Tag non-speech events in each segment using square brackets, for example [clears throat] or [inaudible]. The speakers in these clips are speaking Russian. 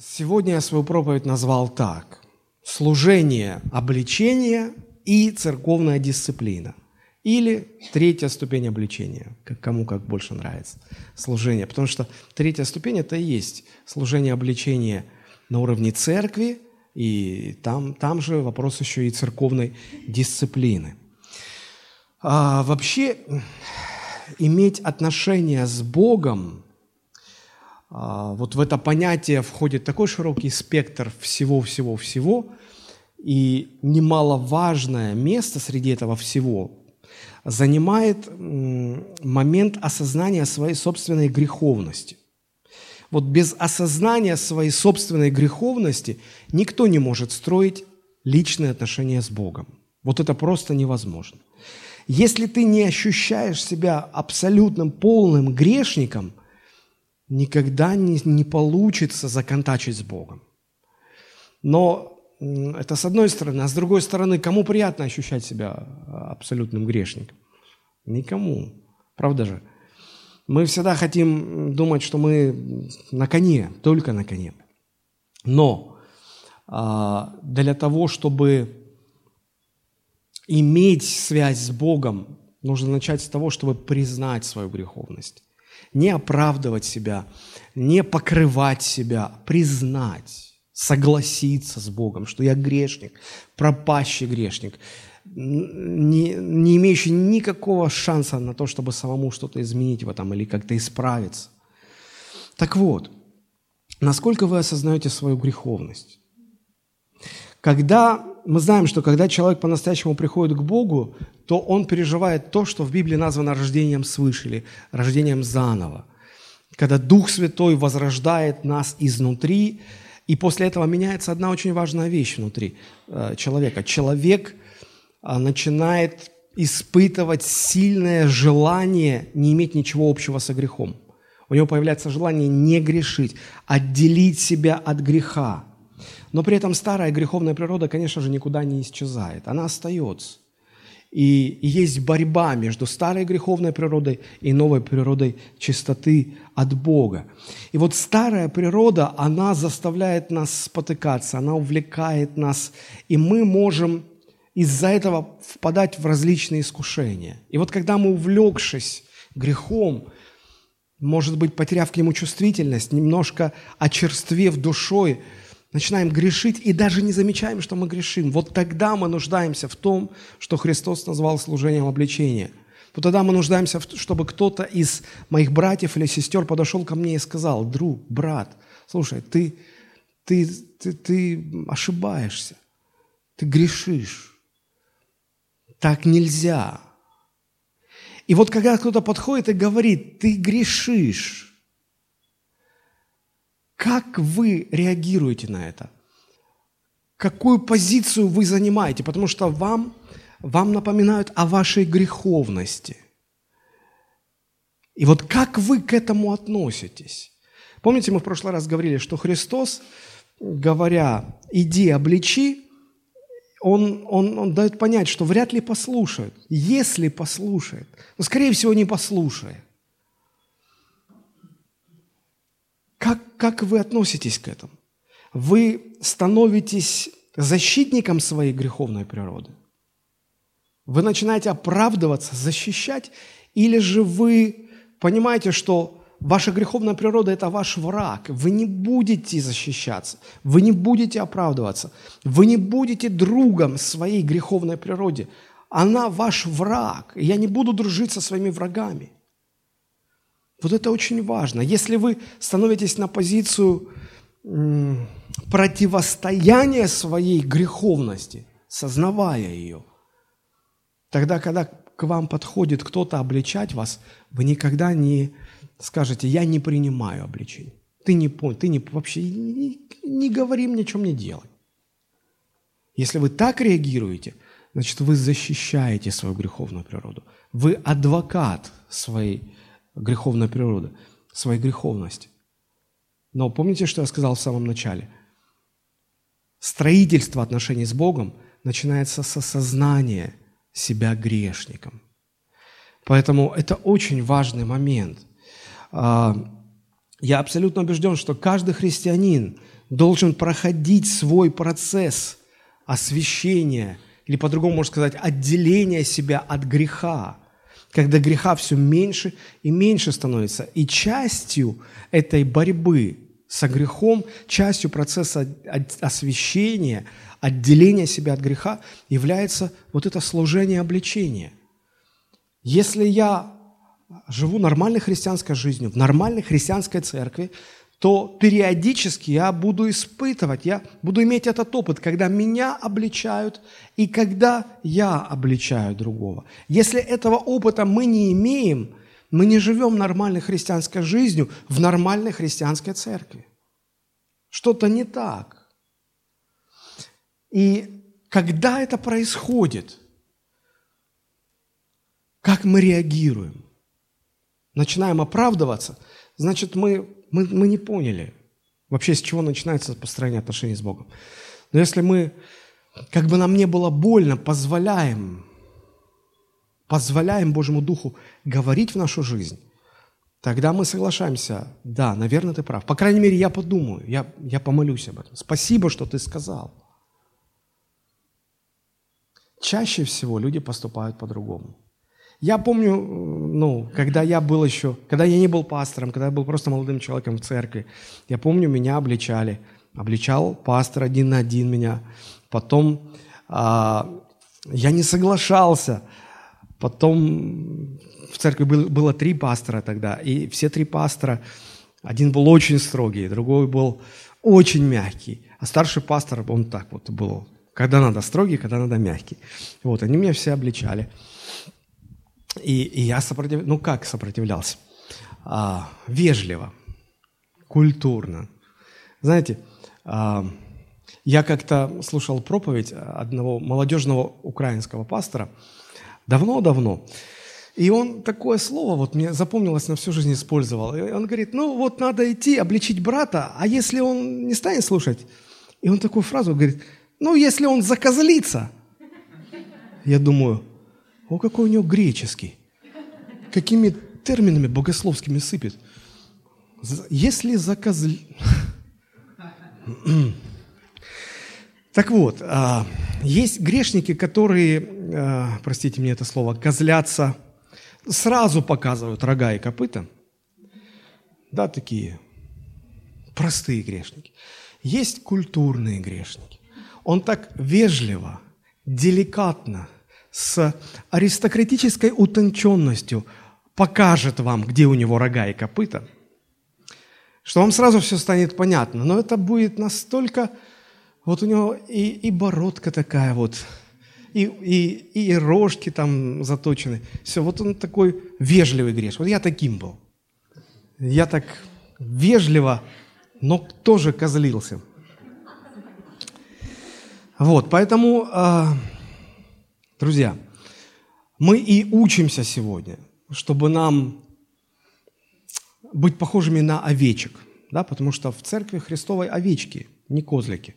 Сегодня я свою проповедь назвал так. Служение обличения и церковная дисциплина. Или третья ступень обличения, как кому как больше нравится, служение. Потому что третья ступень – это и есть служение обличения на уровне церкви, и там, там же вопрос еще и церковной дисциплины. А, вообще, иметь отношения с Богом вот в это понятие входит такой широкий спектр всего-всего-всего, и немаловажное место среди этого всего занимает момент осознания своей собственной греховности. Вот без осознания своей собственной греховности никто не может строить личные отношения с Богом. Вот это просто невозможно. Если ты не ощущаешь себя абсолютным полным грешником – никогда не, не получится законтачить с Богом. Но это с одной стороны. А с другой стороны, кому приятно ощущать себя а, абсолютным грешником? Никому. Правда же? Мы всегда хотим думать, что мы на коне, только на коне. Но а, для того, чтобы иметь связь с Богом, нужно начать с того, чтобы признать свою греховность не оправдывать себя, не покрывать себя, признать, согласиться с Богом, что я грешник, пропащий грешник, не, не имеющий никакого шанса на то, чтобы самому что-то изменить в этом или как-то исправиться. Так вот, насколько вы осознаете свою греховность? Когда мы знаем, что когда человек по-настоящему приходит к Богу, то он переживает то, что в Библии названо рождением свыше или рождением заново. Когда Дух Святой возрождает нас изнутри, и после этого меняется одна очень важная вещь внутри э, человека. Человек э, начинает испытывать сильное желание не иметь ничего общего со грехом. У него появляется желание не грешить, отделить себя от греха. Но при этом старая греховная природа, конечно же, никуда не исчезает. Она остается. И, есть борьба между старой греховной природой и новой природой чистоты от Бога. И вот старая природа, она заставляет нас спотыкаться, она увлекает нас, и мы можем из-за этого впадать в различные искушения. И вот когда мы, увлекшись грехом, может быть, потеряв к нему чувствительность, немножко очерствев душой, начинаем грешить и даже не замечаем, что мы грешим. Вот тогда мы нуждаемся в том, что Христос назвал служением обличения. Вот тогда мы нуждаемся, чтобы кто-то из моих братьев или сестер подошел ко мне и сказал, друг, брат, слушай, ты, ты, ты, ты ошибаешься, ты грешишь. Так нельзя. И вот когда кто-то подходит и говорит, ты грешишь, как вы реагируете на это? Какую позицию вы занимаете? Потому что вам, вам напоминают о вашей греховности. И вот как вы к этому относитесь? Помните, мы в прошлый раз говорили, что Христос, говоря «иди, обличи», он, он, он дает понять, что вряд ли послушают. Если послушает, но, скорее всего, не послушает. Как, вы относитесь к этому? Вы становитесь защитником своей греховной природы? Вы начинаете оправдываться, защищать? Или же вы понимаете, что ваша греховная природа – это ваш враг? Вы не будете защищаться, вы не будете оправдываться, вы не будете другом своей греховной природе. Она ваш враг. И я не буду дружить со своими врагами. Вот это очень важно. Если вы становитесь на позицию противостояния своей греховности, сознавая ее, тогда, когда к вам подходит кто-то обличать вас, вы никогда не скажете, я не принимаю обличение. Ты не понял, ты не, вообще не, не говори мне, что мне делать. Если вы так реагируете, значит, вы защищаете свою греховную природу. Вы адвокат своей греховная природа, своей греховности. Но помните, что я сказал в самом начале? Строительство отношений с Богом начинается с осознания себя грешником. Поэтому это очень важный момент. А, я абсолютно убежден, что каждый христианин должен проходить свой процесс освящения, или по-другому можно сказать, отделения себя от греха, когда греха все меньше и меньше становится. И частью этой борьбы со грехом, частью процесса освящения, отделения себя от греха является вот это служение обличения. Если я живу нормальной христианской жизнью, в нормальной христианской церкви, то периодически я буду испытывать, я буду иметь этот опыт, когда меня обличают и когда я обличаю другого. Если этого опыта мы не имеем, мы не живем нормальной христианской жизнью в нормальной христианской церкви. Что-то не так. И когда это происходит, как мы реагируем? Начинаем оправдываться, значит, мы мы, мы не поняли вообще, с чего начинается построение отношений с Богом. Но если мы, как бы нам не было больно, позволяем, позволяем Божьему Духу говорить в нашу жизнь, тогда мы соглашаемся, да, наверное, ты прав. По крайней мере, я подумаю, я, я помолюсь об этом. Спасибо, что ты сказал. Чаще всего люди поступают по-другому. Я помню, ну, когда я был еще, когда я не был пастором, когда я был просто молодым человеком в церкви, я помню, меня обличали. Обличал пастор один на один меня. Потом а, я не соглашался. Потом в церкви был, было три пастора тогда, и все три пастора, один был очень строгий, другой был очень мягкий, а старший пастор, он так вот был, когда надо строгий, когда надо мягкий. Вот, они меня все обличали. И, и я сопротивлялся, ну как сопротивлялся? А, вежливо, культурно. Знаете, а, я как-то слушал проповедь одного молодежного украинского пастора давно-давно. И он такое слово, вот мне запомнилось, на всю жизнь использовал. И он говорит, ну вот надо идти, обличить брата, а если он не станет слушать? И он такую фразу говорит, ну если он закозлится. Я думаю, о, какой у него греческий. Какими терминами богословскими сыпет. Если закозл... [clears throat] Так вот, а, есть грешники, которые, а, простите мне это слово, козлятся, сразу показывают рога и копыта. Да, такие простые грешники. Есть культурные грешники. Он так вежливо, деликатно, с аристократической утонченностью покажет вам, где у него рога и копыта, что вам сразу все станет понятно. Но это будет настолько... Вот у него и, и бородка такая вот, и, и, и рожки там заточены. Все, вот он такой вежливый греш. Вот я таким был. Я так вежливо, но тоже козлился. Вот, поэтому а, Друзья, мы и учимся сегодня, чтобы нам быть похожими на овечек, да, потому что в церкви Христовой овечки, не козлики.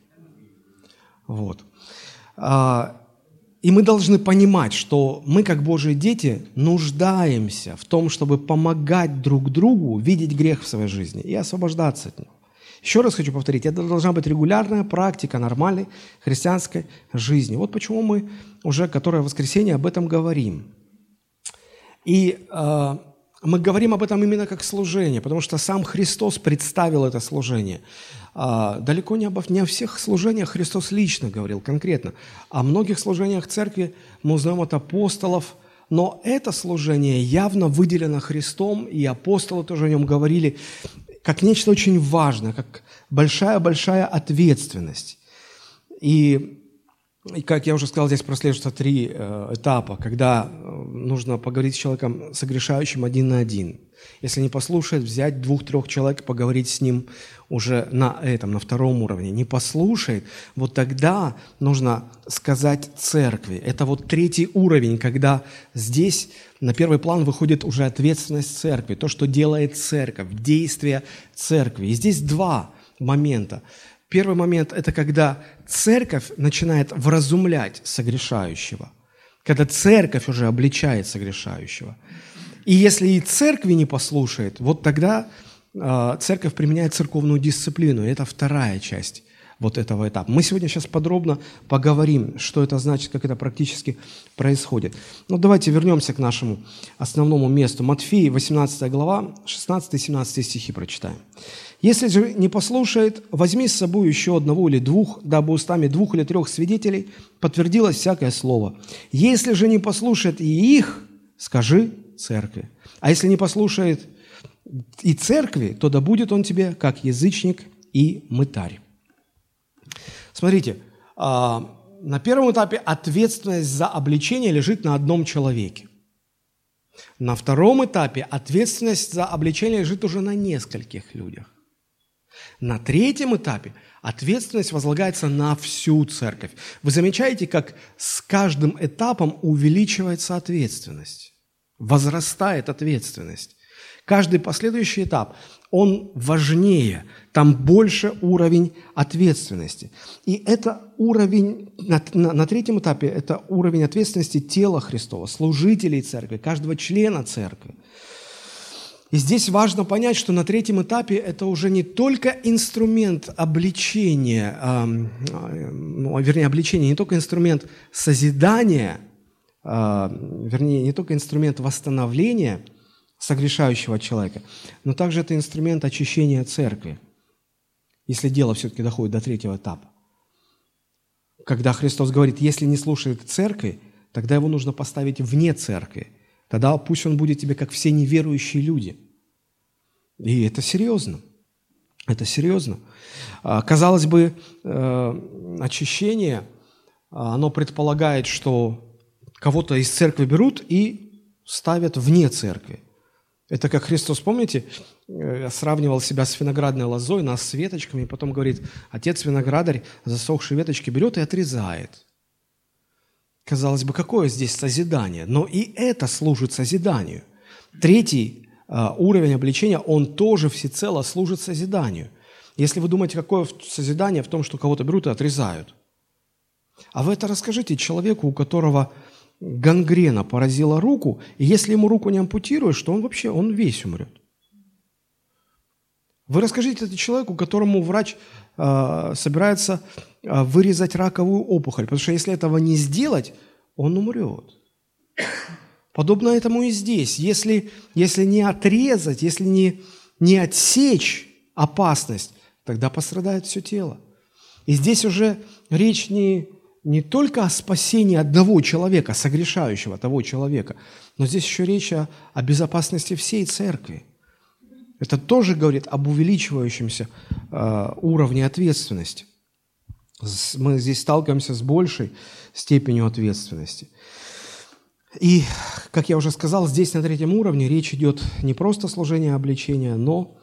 Вот. А, и мы должны понимать, что мы, как Божьи дети, нуждаемся в том, чтобы помогать друг другу видеть грех в своей жизни и освобождаться от него. Еще раз хочу повторить, это должна быть регулярная практика нормальной христианской жизни. Вот почему мы уже которое воскресенье об этом говорим. И э, мы говорим об этом именно как служение, потому что сам Христос представил это служение. Э, далеко не, обо, не о всех служениях Христос лично говорил конкретно. О многих служениях церкви мы узнаем от апостолов, но это служение явно выделено Христом, и апостолы тоже о нем говорили как нечто очень важное, как большая-большая ответственность. И, и, как я уже сказал, здесь прослеживаются три э, этапа, когда э, нужно поговорить с человеком, согрешающим один на один. Если не послушает, взять двух-трех человек, поговорить с ним уже на этом, на втором уровне. Не послушает, вот тогда нужно сказать церкви. Это вот третий уровень, когда здесь на первый план выходит уже ответственность церкви, то, что делает церковь, действия церкви. И здесь два момента. Первый момент – это когда церковь начинает вразумлять согрешающего, когда церковь уже обличает согрешающего. И если и церкви не послушает, вот тогда э, церковь применяет церковную дисциплину. Это вторая часть вот этого этапа. Мы сегодня сейчас подробно поговорим, что это значит, как это практически происходит. Но давайте вернемся к нашему основному месту. Матфея, 18 глава, 16-17 стихи прочитаем. «Если же не послушает, возьми с собой еще одного или двух, дабы устами двух или трех свидетелей подтвердилось всякое слово. Если же не послушает и их, скажи церкви. А если не послушает и церкви, то да будет он тебе как язычник и мытарь». Смотрите, а, на первом этапе ответственность за обличение лежит на одном человеке. На втором этапе ответственность за обличение лежит уже на нескольких людях. На третьем этапе ответственность возлагается на всю церковь. Вы замечаете, как с каждым этапом увеличивается ответственность, возрастает ответственность. Каждый последующий этап, он важнее, там больше уровень ответственности. И это уровень, на, на, на третьем этапе, это уровень ответственности тела Христова, служителей церкви, каждого члена церкви. И здесь важно понять, что на третьем этапе это уже не только инструмент обличения, э, э, вернее, обличения, не только инструмент созидания, э, вернее, не только инструмент восстановления – согрешающего человека, но также это инструмент очищения церкви, если дело все-таки доходит до третьего этапа. Когда Христос говорит, если не слушает церкви, тогда его нужно поставить вне церкви. Тогда пусть он будет тебе, как все неверующие люди. И это серьезно. Это серьезно. А, казалось бы, э, очищение, а, оно предполагает, что кого-то из церкви берут и ставят вне церкви. Это как Христос, помните, э, сравнивал себя с виноградной лозой, нас с веточками, и потом говорит, отец виноградарь засохшие веточки берет и отрезает. Казалось бы, какое здесь созидание? Но и это служит созиданию. Третий э, уровень обличения, он тоже всецело служит созиданию. Если вы думаете, какое созидание в том, что кого-то берут и отрезают. А вы это расскажите человеку, у которого гангрена поразила руку, и если ему руку не ампутируешь, то он вообще, он весь умрет. Вы расскажите это человеку, которому врач собирается э, вырезать раковую опухоль, потому что если этого не сделать, он умрет. Подобно этому и здесь. Если, если не отрезать, если не, не отсечь опасность, тогда пострадает все тело. И здесь уже речь не не только о спасении одного человека, согрешающего того человека, но здесь еще речь о, о безопасности всей церкви. Это тоже говорит об увеличивающемся э, уровне ответственности. Мы здесь сталкиваемся с большей степенью ответственности. И, как я уже сказал, здесь на третьем уровне речь идет не просто служение обличения, но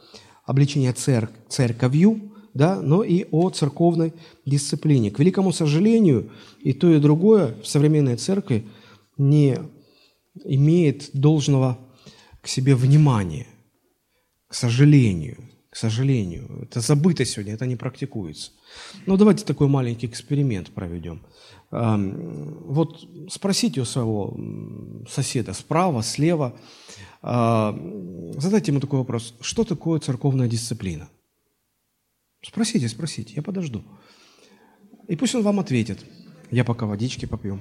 обличение церк церковью, да, но и о церковной дисциплине. К великому сожалению, и то, и другое в современной церкви не имеет должного к себе внимания. К сожалению, к сожалению. Это забыто сегодня, это не практикуется. Ну, давайте такой маленький эксперимент проведем. Вот спросите у своего соседа справа, слева, а, задайте ему такой вопрос. Что такое церковная дисциплина? Спросите, спросите, я подожду. И пусть он вам ответит. Я пока водички попью.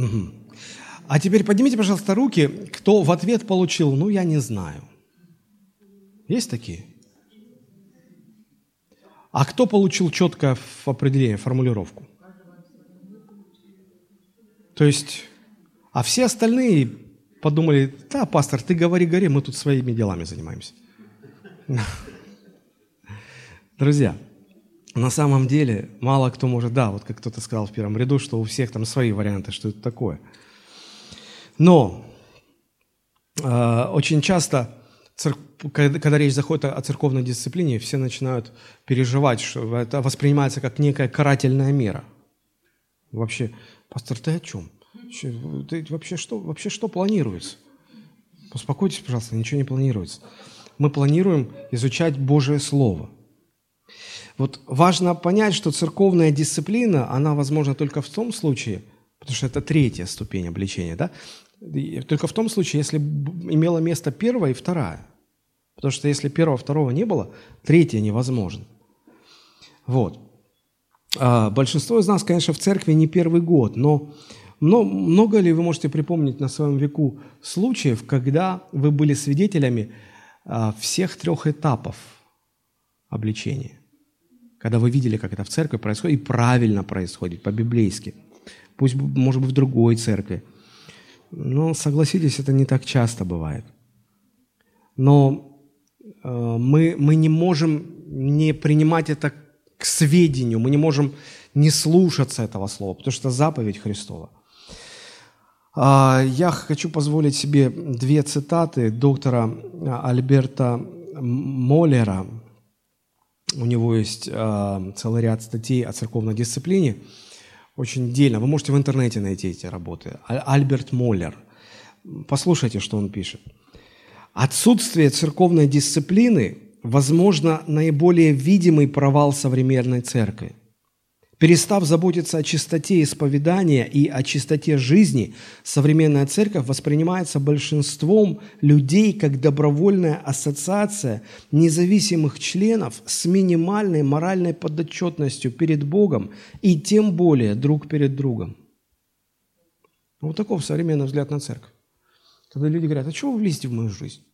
Угу. А теперь поднимите, пожалуйста, руки, кто в ответ получил, ну, я не знаю. Есть такие? А кто получил четкое определение, формулировку? То есть, а все остальные подумали, да, пастор, ты говори, гори, мы тут своими делами занимаемся. [laughs] Друзья, на самом деле мало кто может, да, вот как кто-то сказал в первом ряду, что у всех там свои варианты, что это такое. Но э, очень часто, церк... когда, когда речь заходит о церковной дисциплине, все начинают переживать, что это воспринимается как некая карательная мера. Вообще, пастор, ты о чем? Ты вообще что, вообще что планируется? Успокойтесь, пожалуйста, ничего не планируется. Мы планируем изучать Божие Слово. Вот важно понять, что церковная дисциплина, она возможна только в том случае, Потому что это третья ступень обличения, да? Только в том случае, если имело место первая и вторая. Потому что если первого, второго не было, третье невозможно. Вот. А большинство из нас, конечно, в церкви не первый год, но, но много ли вы можете припомнить на своем веку случаев, когда вы были свидетелями а, всех трех этапов обличения? Когда вы видели, как это в церкви происходит, и правильно происходит, по-библейски. Пусть, может быть, в другой церкви. Но, согласитесь, это не так часто бывает. Но э, мы, мы не можем не принимать это к сведению, мы не можем не слушаться этого слова, потому что заповедь Христова. А, я хочу позволить себе две цитаты доктора Альберта Моллера. У него есть а, целый ряд статей о церковной дисциплине. Очень дельно. Вы можете в интернете найти эти работы. Альберт Моллер. Послушайте, что он пишет. Отсутствие церковной дисциплины возможно, наиболее видимый провал современной церкви. Перестав заботиться о чистоте исповедания и о чистоте жизни, современная церковь воспринимается большинством людей как добровольная ассоциация независимых членов с минимальной моральной подотчетностью перед Богом и тем более друг перед другом. Вот таков современный взгляд на церковь. Когда люди говорят, а чего вы влезете в мою жизнь?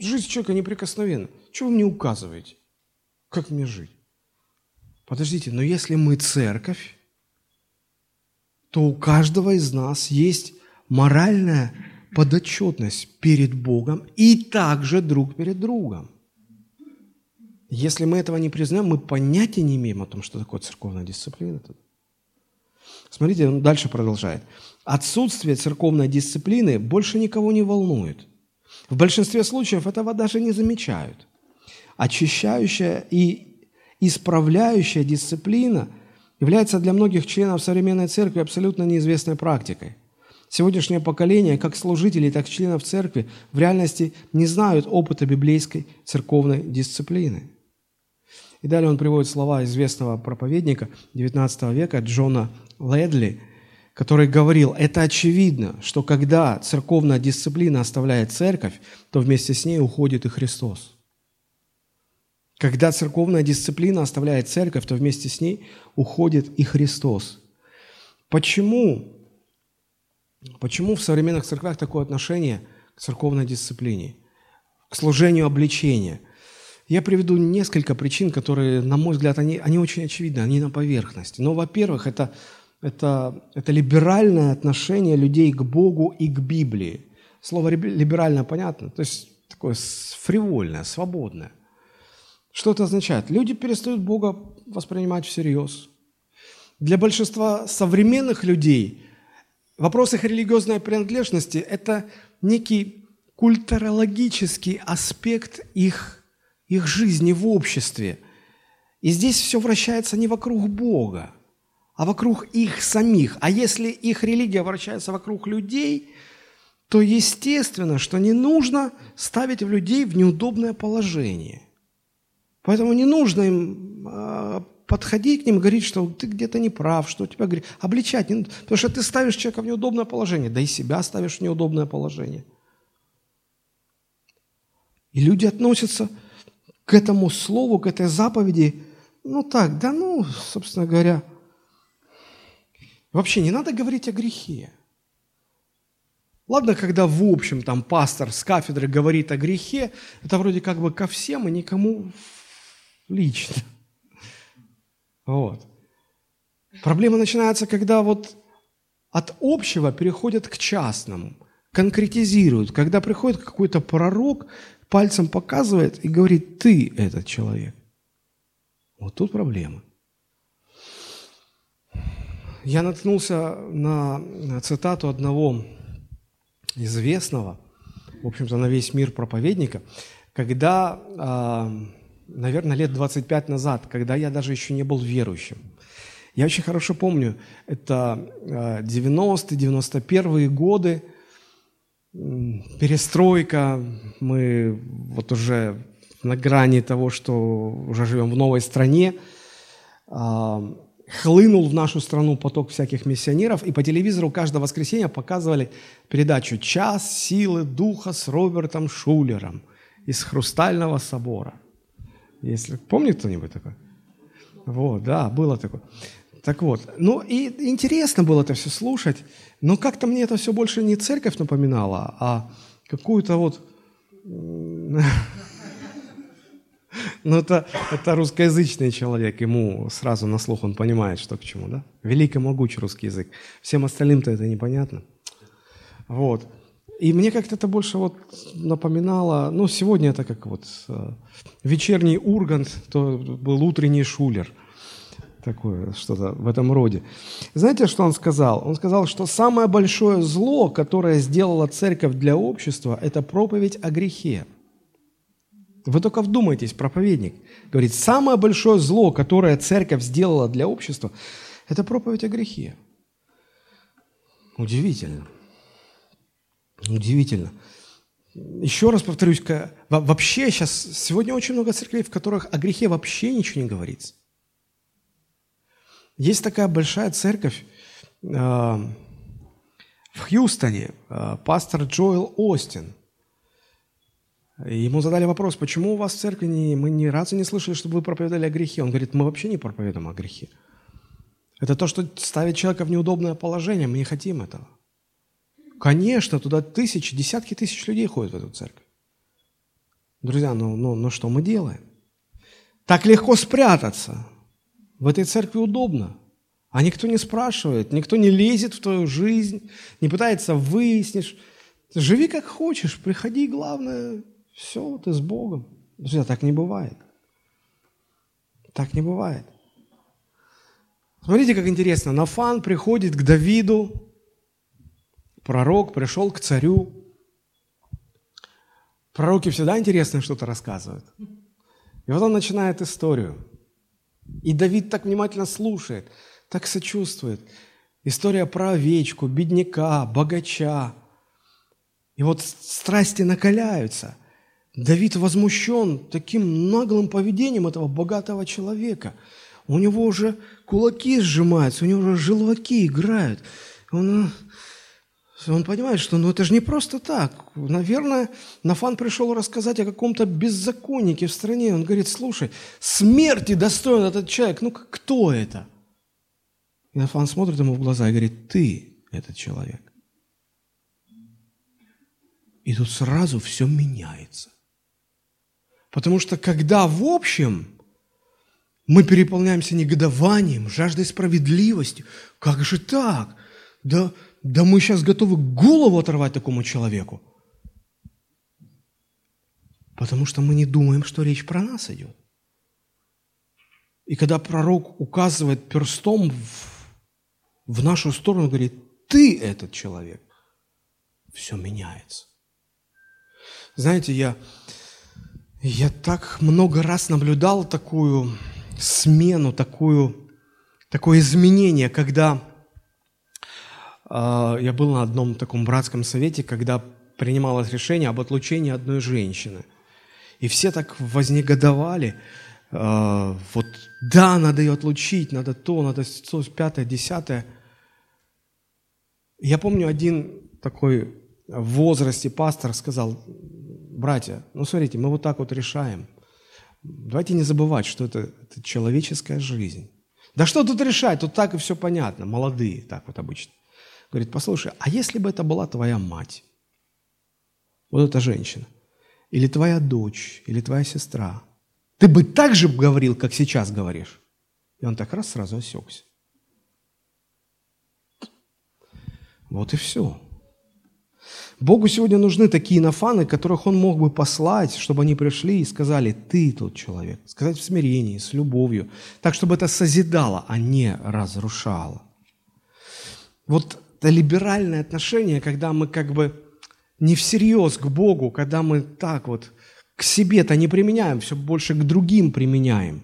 Жизнь человека неприкосновенна. Чего вы мне указываете? Как мне жить? Подождите, но если мы церковь, то у каждого из нас есть моральная подотчетность перед Богом и также друг перед другом. Если мы этого не признаем, мы понятия не имеем о том, что такое церковная дисциплина. Смотрите, он дальше продолжает. Отсутствие церковной дисциплины больше никого не волнует. В большинстве случаев этого даже не замечают. Очищающая и исправляющая дисциплина является для многих членов современной церкви абсолютно неизвестной практикой. Сегодняшнее поколение, как служителей, так и членов церкви, в реальности не знают опыта библейской церковной дисциплины. И далее он приводит слова известного проповедника XIX века Джона Ледли, который говорил, это очевидно, что когда церковная дисциплина оставляет церковь, то вместе с ней уходит и Христос. Когда церковная дисциплина оставляет церковь, то вместе с ней уходит и Христос. Почему? Почему в современных церквях такое отношение к церковной дисциплине, к служению обличения? Я приведу несколько причин, которые, на мой взгляд, они, они очень очевидны, они на поверхности. Но, во-первых, это это, это либеральное отношение людей к Богу и к Библии. Слово либерально понятно, то есть такое фривольное, свободное. Что это означает? Люди перестают Бога воспринимать всерьез. Для большинства современных людей вопрос их религиозной принадлежности – это некий культурологический аспект их, их жизни в обществе. И здесь все вращается не вокруг Бога, а вокруг их самих. А если их религия вращается вокруг людей, то естественно, что не нужно ставить людей в неудобное положение. Поэтому не нужно им э, подходить к ним и говорить, что ты где-то не прав, что у тебя говорит, обличать, потому что ты ставишь человека в неудобное положение, да и себя ставишь в неудобное положение. И люди относятся к этому слову, к этой заповеди, ну так, да ну, собственно говоря, Вообще не надо говорить о грехе. Ладно, когда в общем там пастор с кафедры говорит о грехе, это вроде как бы ко всем и никому лично. Вот. Проблема начинается, когда вот от общего переходят к частному, конкретизируют. Когда приходит какой-то пророк, пальцем показывает и говорит, ты этот человек. Вот тут проблема я наткнулся на цитату одного известного, в общем-то, на весь мир проповедника, когда, а, наверное, лет 25 назад, когда я даже еще не был верующим. Я очень хорошо помню, это 90-е, 91-е годы, перестройка, мы вот уже на грани того, что уже живем в новой стране, а, хлынул в нашу страну поток всяких миссионеров, и по телевизору каждое воскресенье показывали передачу «Час силы духа» с Робертом Шулером из Хрустального собора. Если помнит кто-нибудь такое? Вот, да, было такое. Так вот, ну и интересно было это все слушать, но как-то мне это все больше не церковь напоминало, а какую-то вот [laughs] ну, это, это русскоязычный человек, ему сразу на слух он понимает, что к чему, да? Великий, могучий русский язык. Всем остальным-то это непонятно. Вот. И мне как-то это больше вот напоминало, ну, сегодня это как вот э, вечерний Ургант, то был утренний Шулер. Такое что-то в этом роде. Знаете, что он сказал? Он сказал, что самое большое зло, которое сделала церковь для общества, это проповедь о грехе. Вы только вдумайтесь, проповедник говорит, самое большое зло, которое церковь сделала для общества, это проповедь о грехе. Удивительно. Удивительно. Еще раз повторюсь, вообще сейчас, сегодня очень много церквей, в которых о грехе вообще ничего не говорится. Есть такая большая церковь э, в Хьюстоне, э, пастор Джоэл Остин – Ему задали вопрос, почему у вас в церкви не, мы ни разу не слышали, чтобы вы проповедовали о грехе. Он говорит, мы вообще не проповедуем о грехе. Это то, что ставит человека в неудобное положение, мы не хотим этого. Конечно, туда тысячи, десятки тысяч людей ходят в эту церковь. Друзья, ну, ну, ну что мы делаем? Так легко спрятаться. В этой церкви удобно. А никто не спрашивает, никто не лезет в твою жизнь, не пытается выяснить. Живи как хочешь, приходи, главное, все, ты с Богом. Друзья, так не бывает. Так не бывает. Смотрите, как интересно. Нафан приходит к Давиду, пророк пришел к царю. Пророки всегда интересно что-то рассказывают. И вот он начинает историю. И Давид так внимательно слушает, так сочувствует. История про овечку, бедняка, богача. И вот страсти накаляются. Давид возмущен таким наглым поведением этого богатого человека. У него уже кулаки сжимаются, у него уже желваки играют. Он, он понимает, что ну, это же не просто так. Наверное, Нафан пришел рассказать о каком-то беззаконнике в стране. Он говорит, слушай, смерти достоин этот человек. Ну, кто это? И Нафан смотрит ему в глаза и говорит, ты этот человек. И тут сразу все меняется. Потому что когда в общем мы переполняемся негодованием, жаждой справедливости, как же так? Да, да мы сейчас готовы голову оторвать такому человеку. Потому что мы не думаем, что речь про нас идет. И когда пророк указывает перстом в, в нашу сторону, говорит, ты этот человек, все меняется. Знаете, я я так много раз наблюдал такую смену, такую, такое изменение, когда я был на одном таком братском совете, когда принималось решение об отлучении одной женщины. И все так вознегодовали, э, вот да, надо ее отлучить, надо то, надо то, пятое, десятое. Я помню, один такой в возрасте пастор сказал, братья, ну смотрите, мы вот так вот решаем. Давайте не забывать, что это, это человеческая жизнь. Да что тут решать? Тут так и все понятно. Молодые, так вот обычно. Говорит, послушай, а если бы это была твоя мать? Вот эта женщина. Или твоя дочь, или твоя сестра. Ты бы так же говорил, как сейчас говоришь. И он так раз сразу осекся. Вот и все. Богу сегодня нужны такие нафаны, которых Он мог бы послать, чтобы они пришли и сказали, ты тот человек. Сказать в смирении, с любовью. Так, чтобы это созидало, а не разрушало. Вот это либеральное отношение, когда мы как бы не всерьез к Богу, когда мы так вот к себе-то не применяем, все больше к другим применяем.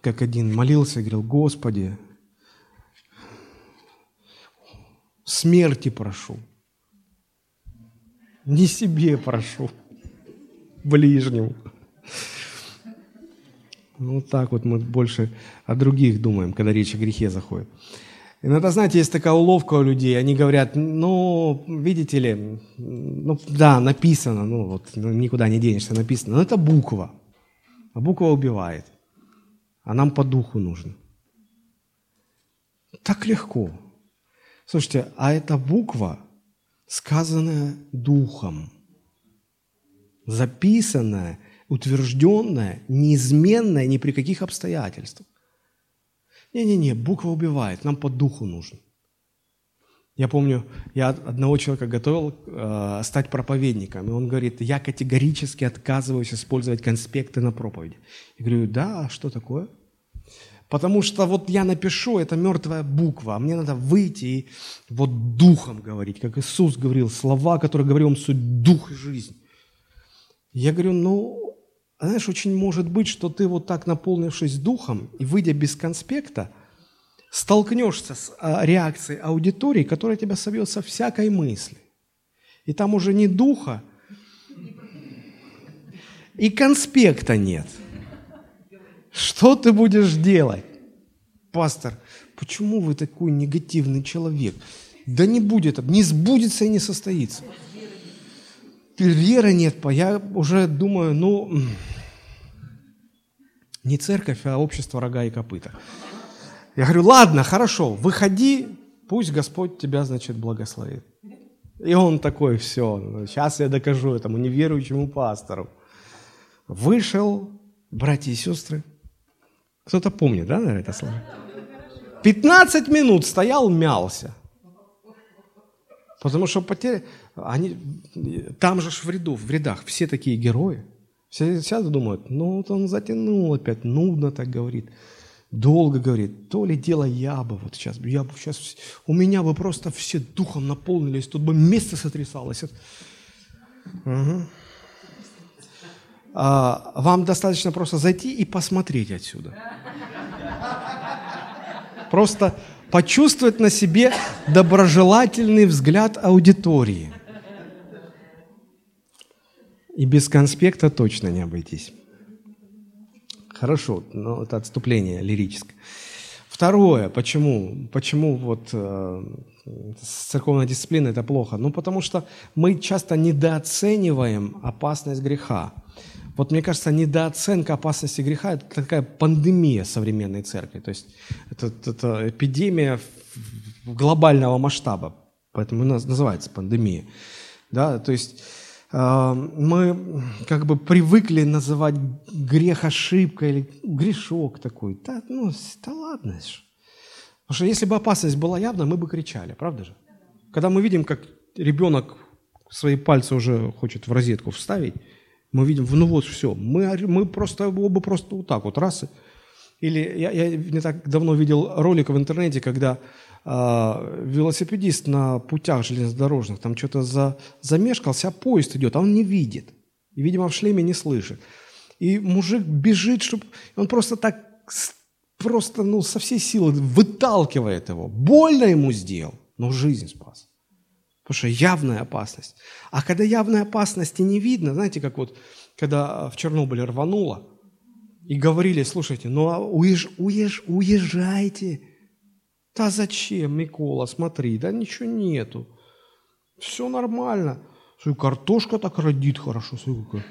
Как один молился и говорил, Господи, смерти прошу. Не себе прошу, ближнему. Вот так вот мы больше о других думаем, когда речь о грехе заходит. Иногда, знаете, есть такая уловка у людей, они говорят, ну, видите ли, ну, да, написано, ну, вот, ну, никуда не денешься, написано, но это буква, а буква убивает, а нам по духу нужно. Так легко. Слушайте, а эта буква, сказанная духом, записанная, утвержденная, неизменная ни при каких обстоятельствах. Не-не-не, буква убивает, нам по духу нужно. Я помню, я одного человека готовил э, стать проповедником, и он говорит, я категорически отказываюсь использовать конспекты на проповеди. Я говорю, да, а что такое? Потому что вот я напишу, это мертвая буква, а мне надо выйти и вот духом говорить, как Иисус говорил, слова, которые говорил, он суть дух и жизнь. Я говорю, ну, знаешь, очень может быть, что ты вот так наполнившись духом и выйдя без конспекта, столкнешься с а, реакцией аудитории, которая тебя собьет со всякой мысли. И там уже не духа, и конспекта нет. Что ты будешь делать? Пастор, почему вы такой негативный человек? Да не будет, не сбудется и не состоится веры нет, я уже думаю, ну, не церковь, а общество рога и копыта. Я говорю, ладно, хорошо, выходи, пусть Господь тебя, значит, благословит. И он такой, все, сейчас я докажу этому неверующему пастору. Вышел, братья и сестры, кто-то помнит, да, наверное, это слово? 15 минут стоял, мялся. Потому что потеря... Они, там же в ряду, в рядах все такие герои. Все сейчас думают, ну вот он затянул опять, нудно так говорит, долго говорит. То ли дело я бы вот сейчас, я бы сейчас, у меня бы просто все духом наполнились, тут бы место сотрясалось. Угу. А, вам достаточно просто зайти и посмотреть отсюда. Просто почувствовать на себе доброжелательный взгляд аудитории. И без конспекта точно не обойтись. Хорошо, но это отступление лирическое. Второе, почему, почему вот э, церковная дисциплина это плохо? Ну, потому что мы часто недооцениваем опасность греха. Вот мне кажется, недооценка опасности греха – это такая пандемия современной церкви. То есть это, это эпидемия глобального масштаба, поэтому называется пандемия. Да? То есть мы как бы привыкли называть грех ошибкой или грешок такой. Да, ну, да ладно. Потому что если бы опасность была явна, мы бы кричали, правда же? Когда мы видим, как ребенок свои пальцы уже хочет в розетку вставить, мы видим, ну вот все, мы, мы просто оба просто вот так вот, раз. Или я, я не так давно видел ролик в интернете, когда э, велосипедист на путях железнодорожных там что-то за, замешкался, а поезд идет, а он не видит. И, видимо, в шлеме не слышит. И мужик бежит, чтобы... Он просто так, просто, ну, со всей силы выталкивает его. Больно ему сделал, но жизнь спас. Потому что явная опасность. А когда явной опасности не видно, знаете, как вот, когда в Чернобыле рвануло, и говорили, слушайте, ну а уезж, уезж, уезжайте. Да зачем, Микола, смотри, да ничего нету. Все нормально. Смотри, картошка так родит хорошо, смотри, какая.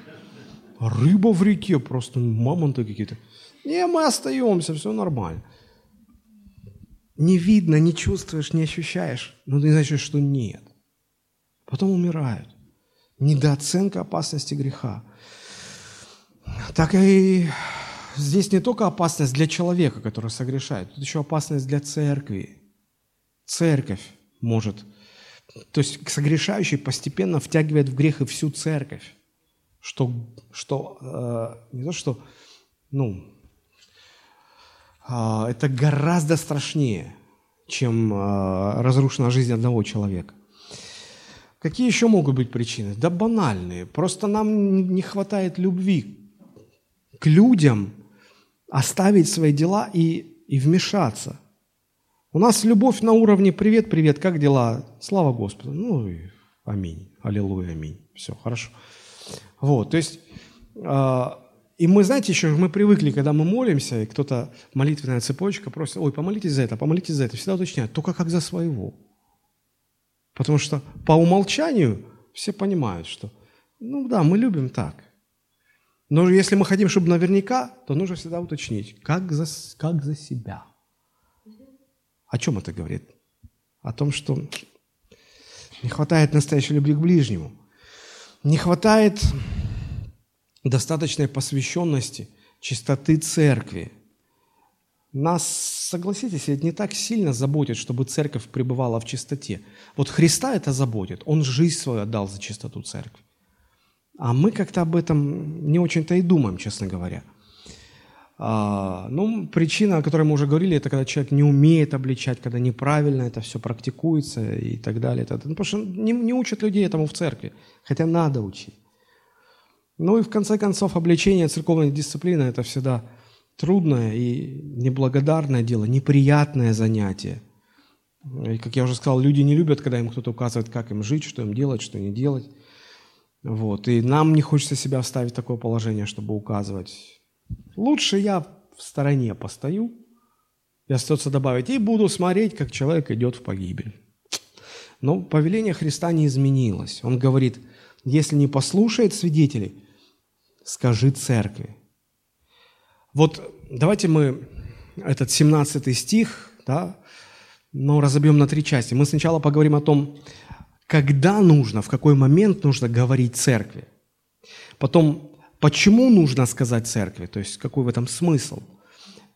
Рыба в реке, просто мамонты какие-то. Не, мы остаемся, все нормально. Не видно, не чувствуешь, не ощущаешь, но ты значит, что нет потом умирают. Недооценка опасности греха. Так и здесь не только опасность для человека, который согрешает, тут еще опасность для церкви. Церковь может, то есть согрешающий постепенно втягивает в грех и всю церковь, что, что э, не то что, ну, э, это гораздо страшнее, чем э, разрушена жизнь одного человека. Какие еще могут быть причины? Да банальные. Просто нам не хватает любви к людям, оставить свои дела и, и вмешаться. У нас любовь на уровне «привет, привет, как дела?» Слава Господу. Ну и аминь. Аллилуйя, аминь. Все, хорошо. Вот, то есть, э, И мы, знаете, еще мы привыкли, когда мы молимся, и кто-то, молитвенная цепочка, просит, ой, помолитесь за это, помолитесь за это, всегда уточняют, только как за своего. Потому что по умолчанию все понимают, что, ну да, мы любим так. Но если мы хотим, чтобы наверняка, то нужно всегда уточнить, как за, как за себя. О чем это говорит? О том, что не хватает настоящей любви к ближнему. Не хватает достаточной посвященности, чистоты церкви. Нас, согласитесь, это не так сильно заботит, чтобы церковь пребывала в чистоте. Вот Христа это заботит, Он жизнь свою отдал за чистоту церкви. А мы как-то об этом не очень-то и думаем, честно говоря. А, ну, причина, о которой мы уже говорили, это когда человек не умеет обличать, когда неправильно это все практикуется и так далее. Это, ну, потому что не, не учат людей этому в церкви, хотя надо учить. Ну и в конце концов, обличение церковной дисциплины – это всегда трудное и неблагодарное дело, неприятное занятие. И, как я уже сказал, люди не любят, когда им кто-то указывает, как им жить, что им делать, что не делать. Вот. И нам не хочется себя вставить в такое положение, чтобы указывать. Лучше я в стороне постою, и остается добавить, и буду смотреть, как человек идет в погибель. Но повеление Христа не изменилось. Он говорит, если не послушает свидетелей, скажи церкви. Вот давайте мы этот 17 стих, да, но разобьем на три части. Мы сначала поговорим о том, когда нужно, в какой момент нужно говорить церкви. Потом, почему нужно сказать церкви, то есть какой в этом смысл.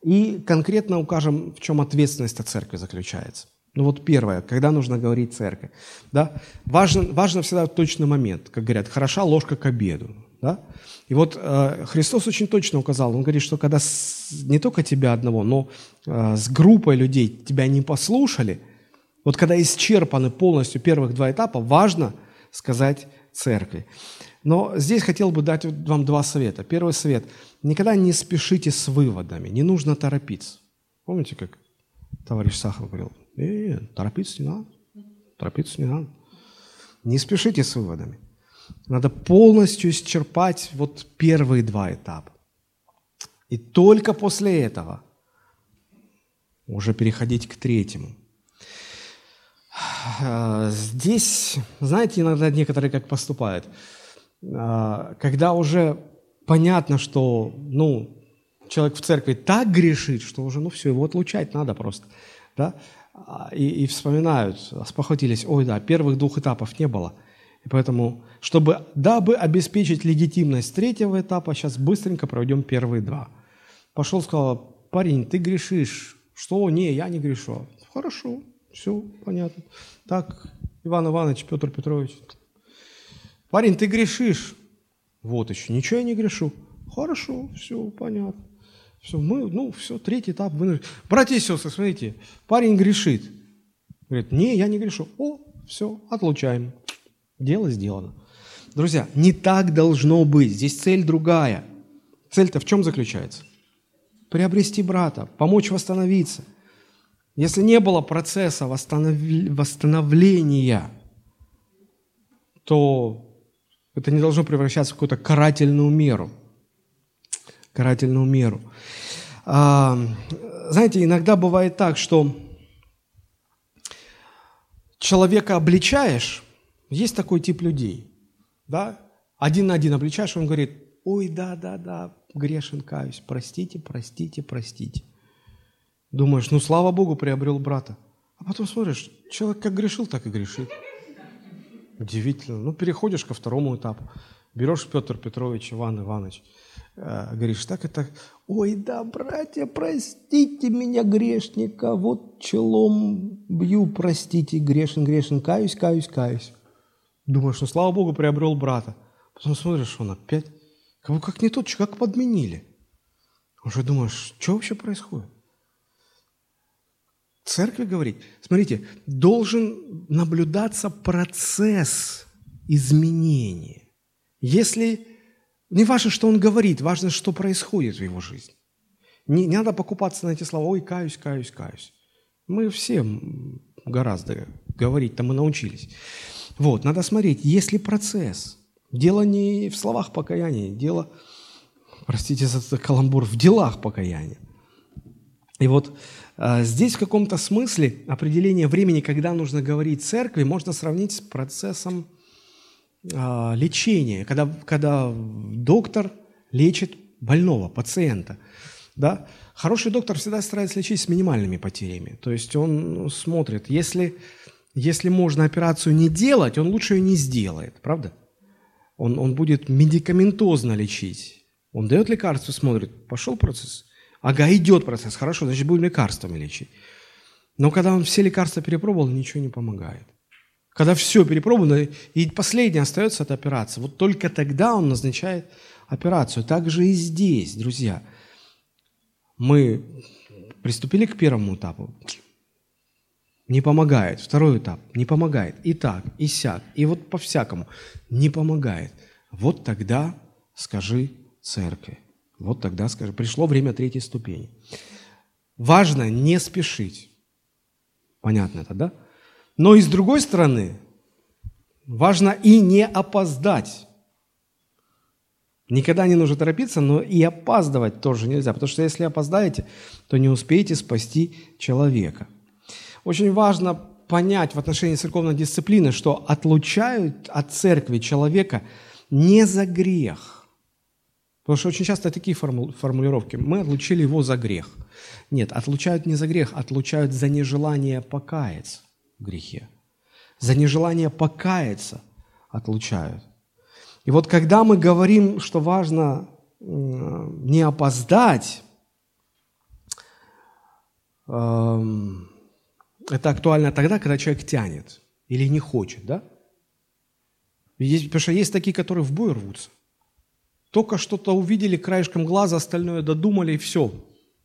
И конкретно укажем, в чем ответственность от церкви заключается. Ну вот первое, когда нужно говорить церкви. Да? Важно, важно всегда точный момент, как говорят, хороша ложка к обеду. Да? И вот э, Христос очень точно указал, Он говорит, что когда с, не только тебя одного, но э, с группой людей тебя не послушали, вот когда исчерпаны полностью первых два этапа, важно сказать церкви. Но здесь хотел бы дать вам два совета. Первый совет – никогда не спешите с выводами, не нужно торопиться. Помните, как товарищ Сахаров говорил? Э, торопиться не надо, торопиться не надо. Не спешите с выводами. Надо полностью исчерпать вот первые два этапа. И только после этого уже переходить к третьему. Здесь, знаете, иногда некоторые как поступают. Когда уже понятно, что ну, человек в церкви так грешит, что уже ну все, его отлучать надо просто. Да? И, и вспоминают, спохватились, ой, да, первых двух этапов не было – и поэтому, чтобы, дабы обеспечить легитимность третьего этапа, сейчас быстренько проведем первые два. Пошел, сказал, парень, ты грешишь. Что? Не, я не грешу. Хорошо, все понятно. Так, Иван Иванович, Петр Петрович. Парень, ты грешишь. Вот еще, ничего я не грешу. Хорошо, все понятно. Все, мы, ну, все, третий этап. Вы... Братья и сестры, смотрите, парень грешит. Говорит, не, я не грешу. О, все, отлучаем. Дело сделано. Друзья, не так должно быть. Здесь цель другая. Цель-то в чем заключается? Приобрести брата, помочь восстановиться. Если не было процесса восстановления, то это не должно превращаться в какую-то карательную меру. Карательную меру. А, знаете, иногда бывает так, что человека обличаешь, есть такой тип людей, да? Один на один обличаешь, он говорит, ой, да, да, да, грешен, каюсь, простите, простите, простите. Думаешь, ну, слава Богу, приобрел брата. А потом смотришь, человек как грешил, так и грешит. Удивительно. Ну, переходишь ко второму этапу. Берешь Петр Петрович, Иван Иванович, э, говоришь, так это, ой, да, братья, простите меня, грешника, вот челом бью, простите, грешен, грешен, каюсь, каюсь, каюсь. Думаешь, ну слава Богу, приобрел брата. Потом смотришь, он опять, как, как не тот, как подменили. Уже думаешь, что вообще происходит? Церкви говорит, смотрите, должен наблюдаться процесс изменения. Если не важно, что он говорит, важно, что происходит в его жизни. Не, не надо покупаться на эти слова, ой, каюсь, каюсь, каюсь. Мы все гораздо говорить-то мы научились. Вот, надо смотреть, есть ли процесс. Дело не в словах покаяния, дело простите за каламбур, в делах покаяния. И вот здесь в каком-то смысле определение времени, когда нужно говорить церкви, можно сравнить с процессом э, лечения, когда, когда доктор лечит больного, пациента. Да? Хороший доктор всегда старается лечить с минимальными потерями. То есть он ну, смотрит, если, если можно операцию не делать, он лучше ее не сделает, правда? Он, он будет медикаментозно лечить. Он дает лекарство, смотрит, пошел процесс – Ага, идет процесс, хорошо, значит, будем лекарствами лечить. Но когда он все лекарства перепробовал, ничего не помогает. Когда все перепробовано, и последнее остается от операции, вот только тогда он назначает операцию. Так же и здесь, друзья. Мы приступили к первому этапу. Не помогает. Второй этап. Не помогает. И так, и сяк. И вот по-всякому. Не помогает. Вот тогда скажи церкви. Вот тогда, скажем, пришло время третьей ступени. Важно не спешить. Понятно это, да? Но и с другой стороны, важно и не опоздать. Никогда не нужно торопиться, но и опаздывать тоже нельзя, потому что если опоздаете, то не успеете спасти человека. Очень важно понять в отношении церковной дисциплины, что отлучают от церкви человека не за грех – Потому что очень часто такие формулировки. Мы отлучили его за грех. Нет, отлучают не за грех, отлучают за нежелание покаяться в грехе. За нежелание покаяться отлучают. И вот когда мы говорим, что важно не опоздать, эм, это актуально тогда, когда человек тянет или не хочет, да? Потому что есть такие, которые в бой рвутся. Только что-то увидели краешком глаза, остальное додумали, и все,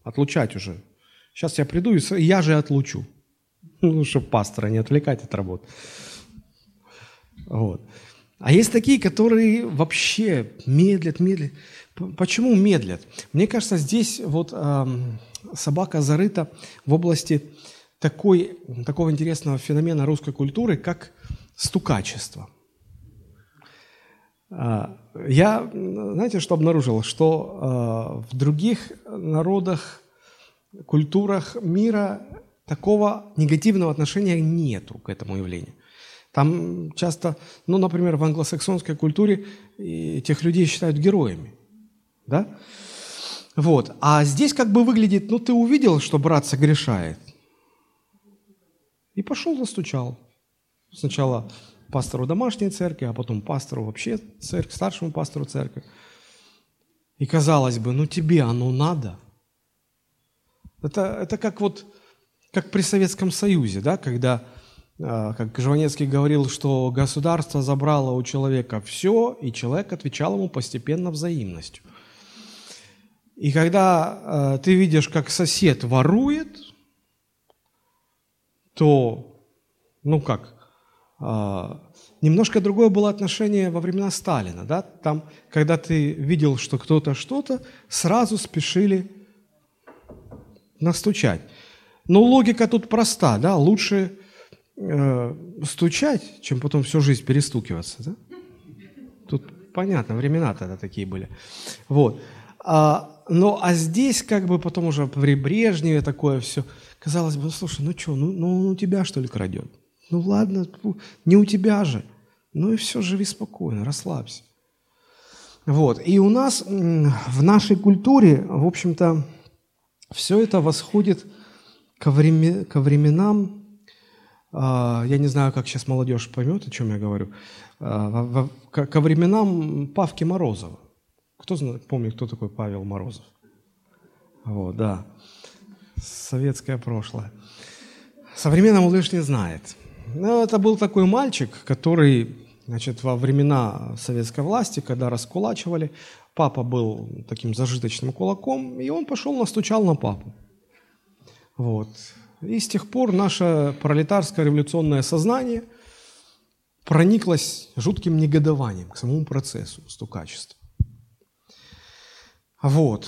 отлучать уже. Сейчас я приду, и я же отлучу. Ну, чтобы пастора не отвлекать от работы. Вот. А есть такие, которые вообще медлят, медлят. Почему медлят? Мне кажется, здесь вот э, собака зарыта в области такой, такого интересного феномена русской культуры, как стукачество – я, знаете, что обнаружил? Что а, в других народах, культурах мира такого негативного отношения нету к этому явлению. Там часто, ну, например, в англосаксонской культуре этих людей считают героями. Да? Вот. А здесь как бы выглядит, ну, ты увидел, что брат согрешает, и пошел настучал. Сначала пастору домашней церкви, а потом пастору вообще церкви, старшему пастору церкви. И казалось бы, ну тебе оно надо. Это, это как вот, как при Советском Союзе, да, когда, а, как Жванецкий говорил, что государство забрало у человека все, и человек отвечал ему постепенно взаимностью. И когда э, ты видишь, как сосед ворует, то, ну как, а, немножко другое было отношение во времена Сталина. Да? Там, когда ты видел, что кто-то что-то, сразу спешили настучать. Но логика тут проста. Да? Лучше э, стучать, чем потом всю жизнь перестукиваться. Да? Тут понятно, времена тогда такие были. Вот. А, ну, а здесь как бы потом уже при Брежневе такое все. Казалось бы, ну слушай, ну что, ну, ну у тебя что ли крадет? Ну ладно, не у тебя же. Ну и все, живи спокойно, расслабься. Вот. И у нас в нашей культуре, в общем-то, все это восходит ко, време, ко временам, э, я не знаю, как сейчас молодежь поймет, о чем я говорю, э, ко временам Павки Морозова. Кто знает, помнит, кто такой Павел Морозов? Вот, да. Советское прошлое. Современная молодежь не знает. Ну, это был такой мальчик, который, значит, во времена советской власти, когда раскулачивали, папа был таким зажиточным кулаком, и он пошел настучал на папу. Вот. И с тех пор наше пролетарское революционное сознание прониклось жутким негодованием к самому процессу стукачества. Вот.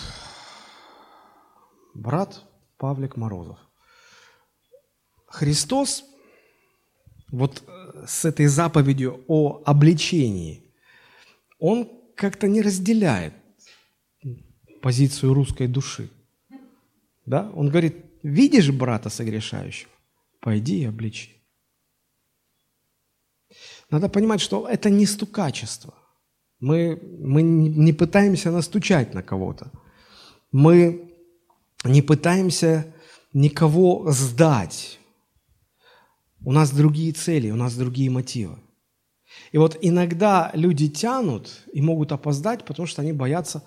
Брат Павлик Морозов. Христос вот э, с этой заповедью о обличении, он как-то не разделяет позицию русской души. Да? Он говорит, видишь брата согрешающего? Пойди и обличи. Надо понимать, что это не стукачество. Мы, мы не пытаемся настучать на кого-то. Мы не пытаемся никого сдать. У нас другие цели, у нас другие мотивы. И вот иногда люди тянут и могут опоздать, потому что они боятся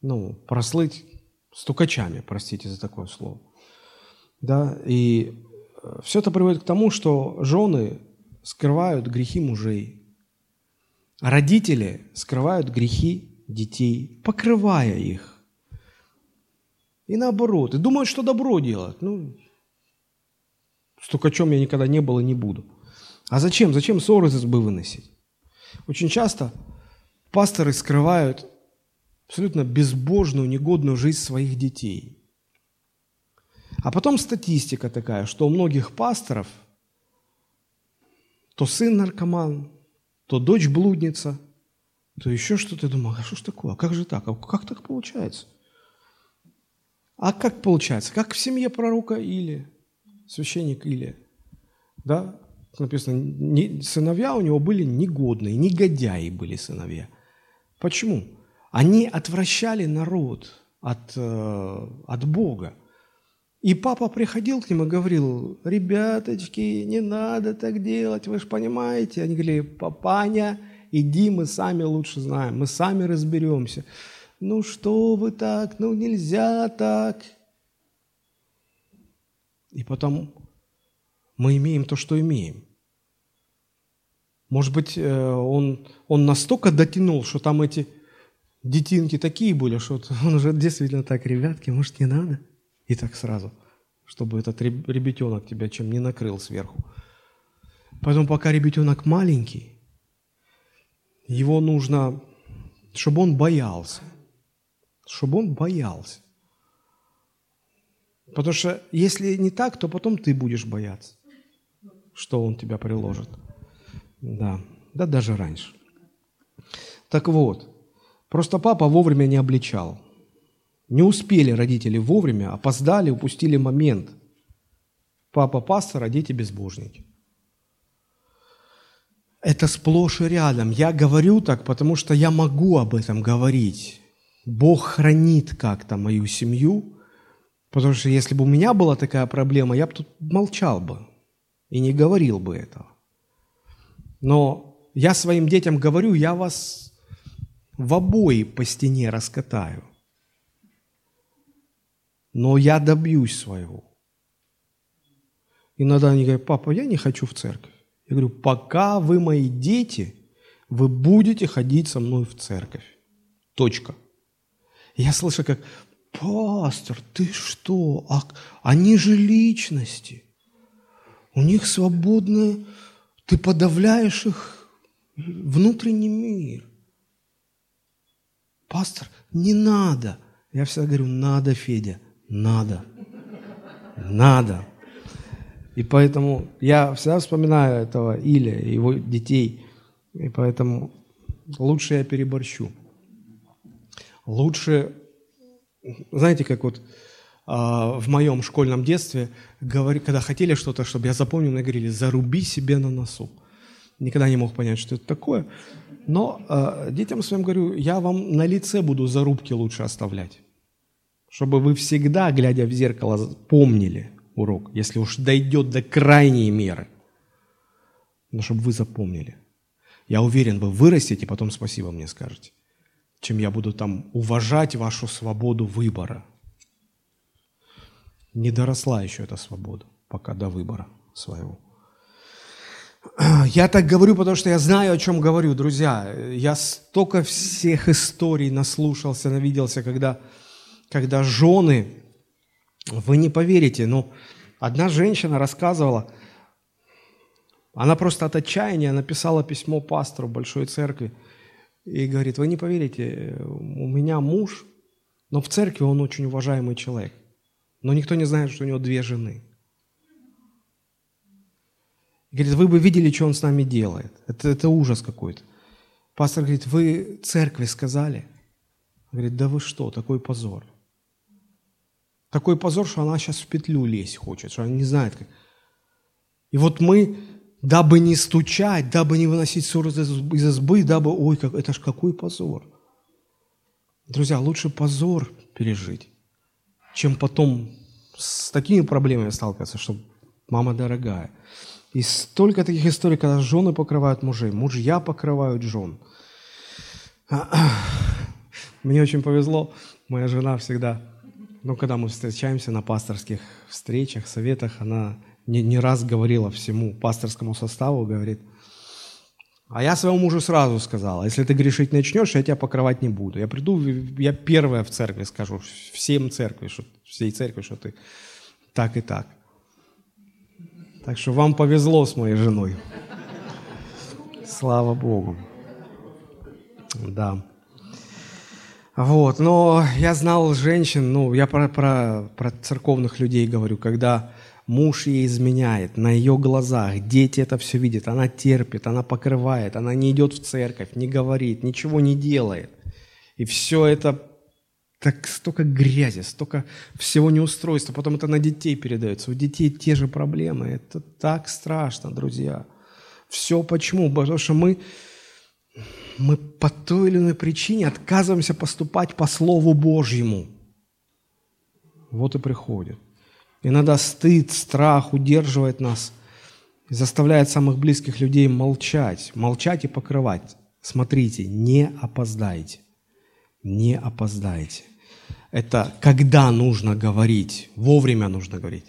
ну, прослыть стукачами, простите за такое слово. Да? И э, все это приводит к тому, что жены скрывают грехи мужей, родители скрывают грехи детей, покрывая их. И наоборот. И думают, что добро делать. Ну, стукачом я никогда не был и не буду. А зачем? Зачем ссоры из избы выносить? Очень часто пасторы скрывают абсолютно безбожную, негодную жизнь своих детей. А потом статистика такая, что у многих пасторов то сын наркоман, то дочь блудница, то еще что-то. Я думаю, а что ж такое? А как же так? А как так получается? А как получается? Как в семье пророка Или, священник Или. Да? Написано, не, сыновья у него были негодные, негодяи были сыновья. Почему? Они отвращали народ от, э, от Бога. И папа приходил к ним и говорил, ребяточки, не надо так делать, вы же понимаете. Они говорили, папаня, иди, мы сами лучше знаем, мы сами разберемся ну что вы так, ну нельзя так. И потом мы имеем то, что имеем. Может быть, э, он, он настолько дотянул, что там эти детинки такие были, что он уже действительно так, ребятки, может, не надо? И так сразу, чтобы этот ребятенок тебя чем не накрыл сверху. Поэтому пока ребятенок маленький, его нужно, чтобы он боялся чтобы он боялся. Потому что если не так, то потом ты будешь бояться, что он тебя приложит. Да, да даже раньше. Так вот, просто папа вовремя не обличал. Не успели родители вовремя, опоздали, упустили момент. Папа пастор, а дети безбожники. Это сплошь и рядом. Я говорю так, потому что я могу об этом говорить. Бог хранит как-то мою семью, потому что если бы у меня была такая проблема, я бы тут молчал бы и не говорил бы этого. Но я своим детям говорю, я вас в обои по стене раскатаю. Но я добьюсь своего. Иногда они говорят, папа, я не хочу в церковь. Я говорю, пока вы мои дети, вы будете ходить со мной в церковь. Точка. Я слышу, как, пастор, ты что? А, они же личности. У них свободное, ты подавляешь их внутренний мир. Пастор, не надо. Я всегда говорю, надо, Федя, надо. Надо. И поэтому я всегда вспоминаю этого Иля, его детей. И поэтому лучше я переборщу лучше, знаете, как вот а, в моем школьном детстве, говори, когда хотели что-то, чтобы я запомнил, мне говорили, заруби себе на носу. Никогда не мог понять, что это такое. Но э, детям своим говорю, я вам на лице буду зарубки лучше оставлять. Чтобы вы всегда, глядя в зеркало, помнили урок, если уж дойдет до крайней меры. Но чтобы вы запомнили. Я уверен, вы вырастете, потом спасибо мне скажете чем я буду там уважать вашу свободу выбора. Не доросла еще эта свобода, пока до выбора своего. Я так говорю, потому что я знаю, о чем говорю, друзья. Я столько всех историй наслушался, навиделся, когда, когда жены, вы не поверите, но одна женщина рассказывала, она просто от отчаяния написала письмо пастору Большой Церкви – и говорит, вы не поверите, у меня муж, но в церкви он очень уважаемый человек. Но никто не знает, что у него две жены. И говорит, вы бы видели, что он с нами делает. Это, это ужас какой-то. Пастор говорит, вы церкви сказали? Говорит, да вы что, такой позор. Такой позор, что она сейчас в петлю лезть хочет, что она не знает, как. И вот мы, дабы не стучать, дабы не выносить ссор из избы, дабы, ой, как, это ж какой позор. Друзья, лучше позор пережить, чем потом с такими проблемами сталкиваться, что мама дорогая. И столько таких историй, когда жены покрывают мужей, мужья покрывают жен. [clears throat] Мне очень повезло, моя жена всегда ну, когда мы встречаемся на пасторских встречах, советах, она не, не раз говорила всему пасторскому составу, говорит, а я своему мужу сразу сказала, если ты грешить начнешь, я тебя покрывать не буду. Я приду, я первая в церкви скажу, всем церкви, что, всей церкви, что ты так и так. Так что вам повезло с моей женой. Слава Богу. Да. Вот, но я знал женщин, ну, я про, про, про церковных людей говорю, когда муж ей изменяет на ее глазах, дети это все видят, она терпит, она покрывает, она не идет в церковь, не говорит, ничего не делает. И все это так столько грязи, столько всего неустройства, потом это на детей передается. У детей те же проблемы. Это так страшно, друзья. Все почему? Потому что мы мы по той или иной причине отказываемся поступать по Слову Божьему. Вот и приходит. Иногда стыд, страх удерживает нас заставляет самых близких людей молчать, молчать и покрывать. Смотрите, не опоздайте, не опоздайте. Это когда нужно говорить, вовремя нужно говорить.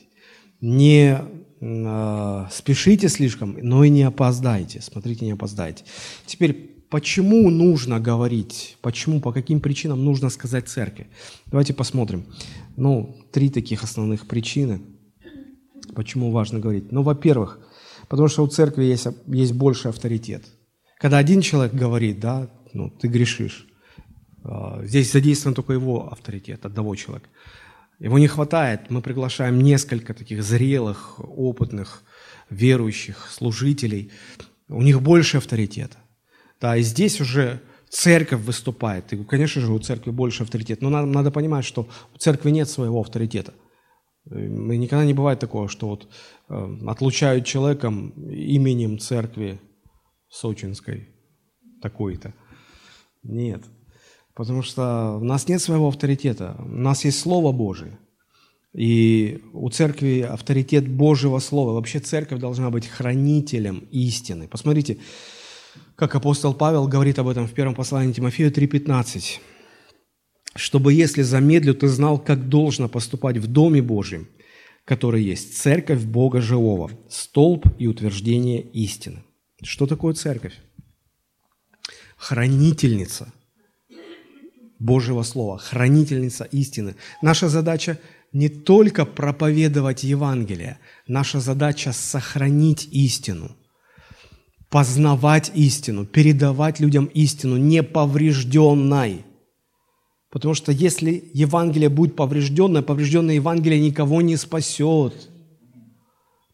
Не э, спешите слишком, но и не опоздайте. Смотрите, не опоздайте. Теперь Почему нужно говорить? Почему, по каким причинам нужно сказать церкви? Давайте посмотрим. Ну, три таких основных причины, почему важно говорить. Ну, во-первых, потому что у церкви есть, есть больший авторитет. Когда один человек говорит, да, ну, ты грешишь, а, здесь задействован только его авторитет, одного человека. Его не хватает, мы приглашаем несколько таких зрелых, опытных, верующих, служителей. У них больше авторитета. Да, и здесь уже церковь выступает. И, конечно же, у церкви больше авторитет. Но надо, надо понимать, что у церкви нет своего авторитета. И никогда не бывает такого, что вот э, отлучают человеком именем церкви Сочинской такой-то. Нет. Потому что у нас нет своего авторитета. У нас есть Слово Божие. И у церкви авторитет Божьего Слова. Вообще церковь должна быть хранителем истины. Посмотрите, как апостол Павел говорит об этом в первом послании Тимофею 3,15. «Чтобы, если замедлю, ты знал, как должно поступать в Доме Божьем, который есть церковь Бога Живого, столб и утверждение истины». Что такое церковь? Хранительница Божьего Слова, хранительница истины. Наша задача не только проповедовать Евангелие, наша задача сохранить истину – познавать истину, передавать людям истину неповрежденной. Потому что если Евангелие будет поврежденное, поврежденное Евангелие никого не спасет.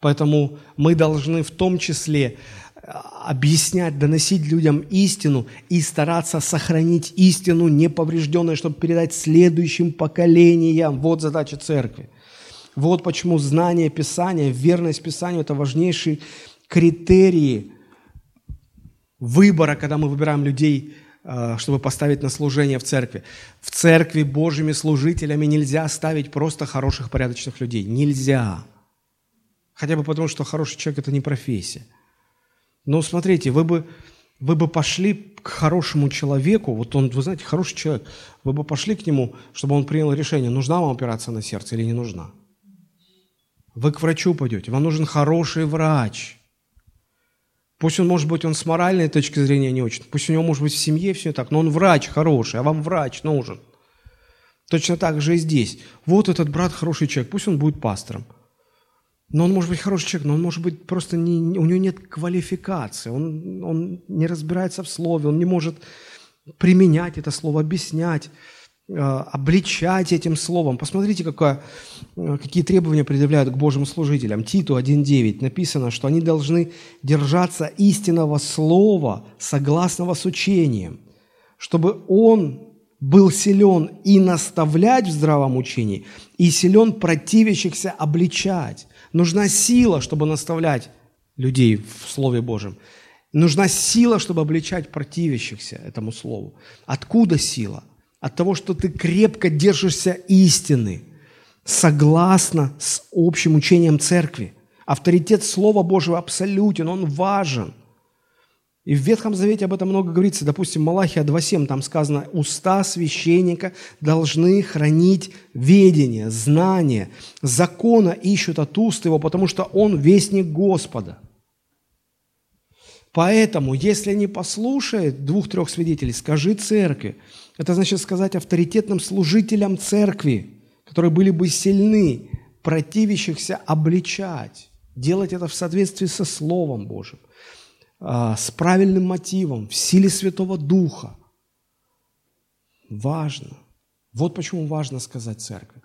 Поэтому мы должны в том числе э, объяснять, доносить людям истину и стараться сохранить истину неповрежденной, чтобы передать следующим поколениям. Вот задача церкви. Вот почему знание Писания, верность Писанию – это важнейшие критерии выбора, когда мы выбираем людей, э, чтобы поставить на служение в церкви. В церкви Божьими служителями нельзя ставить просто хороших, порядочных людей. Нельзя. Хотя бы потому, что хороший человек – это не профессия. Но смотрите, вы бы, вы бы пошли к хорошему человеку, вот он, вы знаете, хороший человек, вы бы пошли к нему, чтобы он принял решение, нужна вам операция на сердце или не нужна. Вы к врачу пойдете, вам нужен хороший врач – Пусть он, может быть, он с моральной точки зрения не очень, пусть у него, может быть, в семье все так, но он врач хороший, а вам врач нужен. Точно так же и здесь. Вот этот брат хороший человек, пусть он будет пастором. Но он может быть хороший человек, но он может быть просто не, у него нет квалификации, он, он не разбирается в слове, он не может применять это слово, объяснять. Э, обличать этим словом. Посмотрите, какое, э, какие требования предъявляют к Божьим служителям. Титу 1.9 написано, что они должны держаться истинного слова, согласного с учением, чтобы он был силен и наставлять в здравом учении, и силен противящихся обличать. Нужна сила, чтобы наставлять людей в Слове Божьем. Нужна сила, чтобы обличать противящихся этому Слову. Откуда сила? От того, что ты крепко держишься истины, согласно с общим учением церкви. Авторитет Слова Божьего абсолютен, он важен. И в Ветхом Завете об этом много говорится. Допустим, Малахия 2.7, там сказано, уста священника должны хранить ведение, знание, закона ищут от уст его, потому что он вестник Господа. Поэтому, если не послушает двух-трех свидетелей, скажи церкви. Это значит сказать авторитетным служителям церкви, которые были бы сильны, противящихся обличать, делать это в соответствии со Словом Божьим. А, с правильным мотивом, в силе Святого Духа. Важно. Вот почему важно сказать церкви.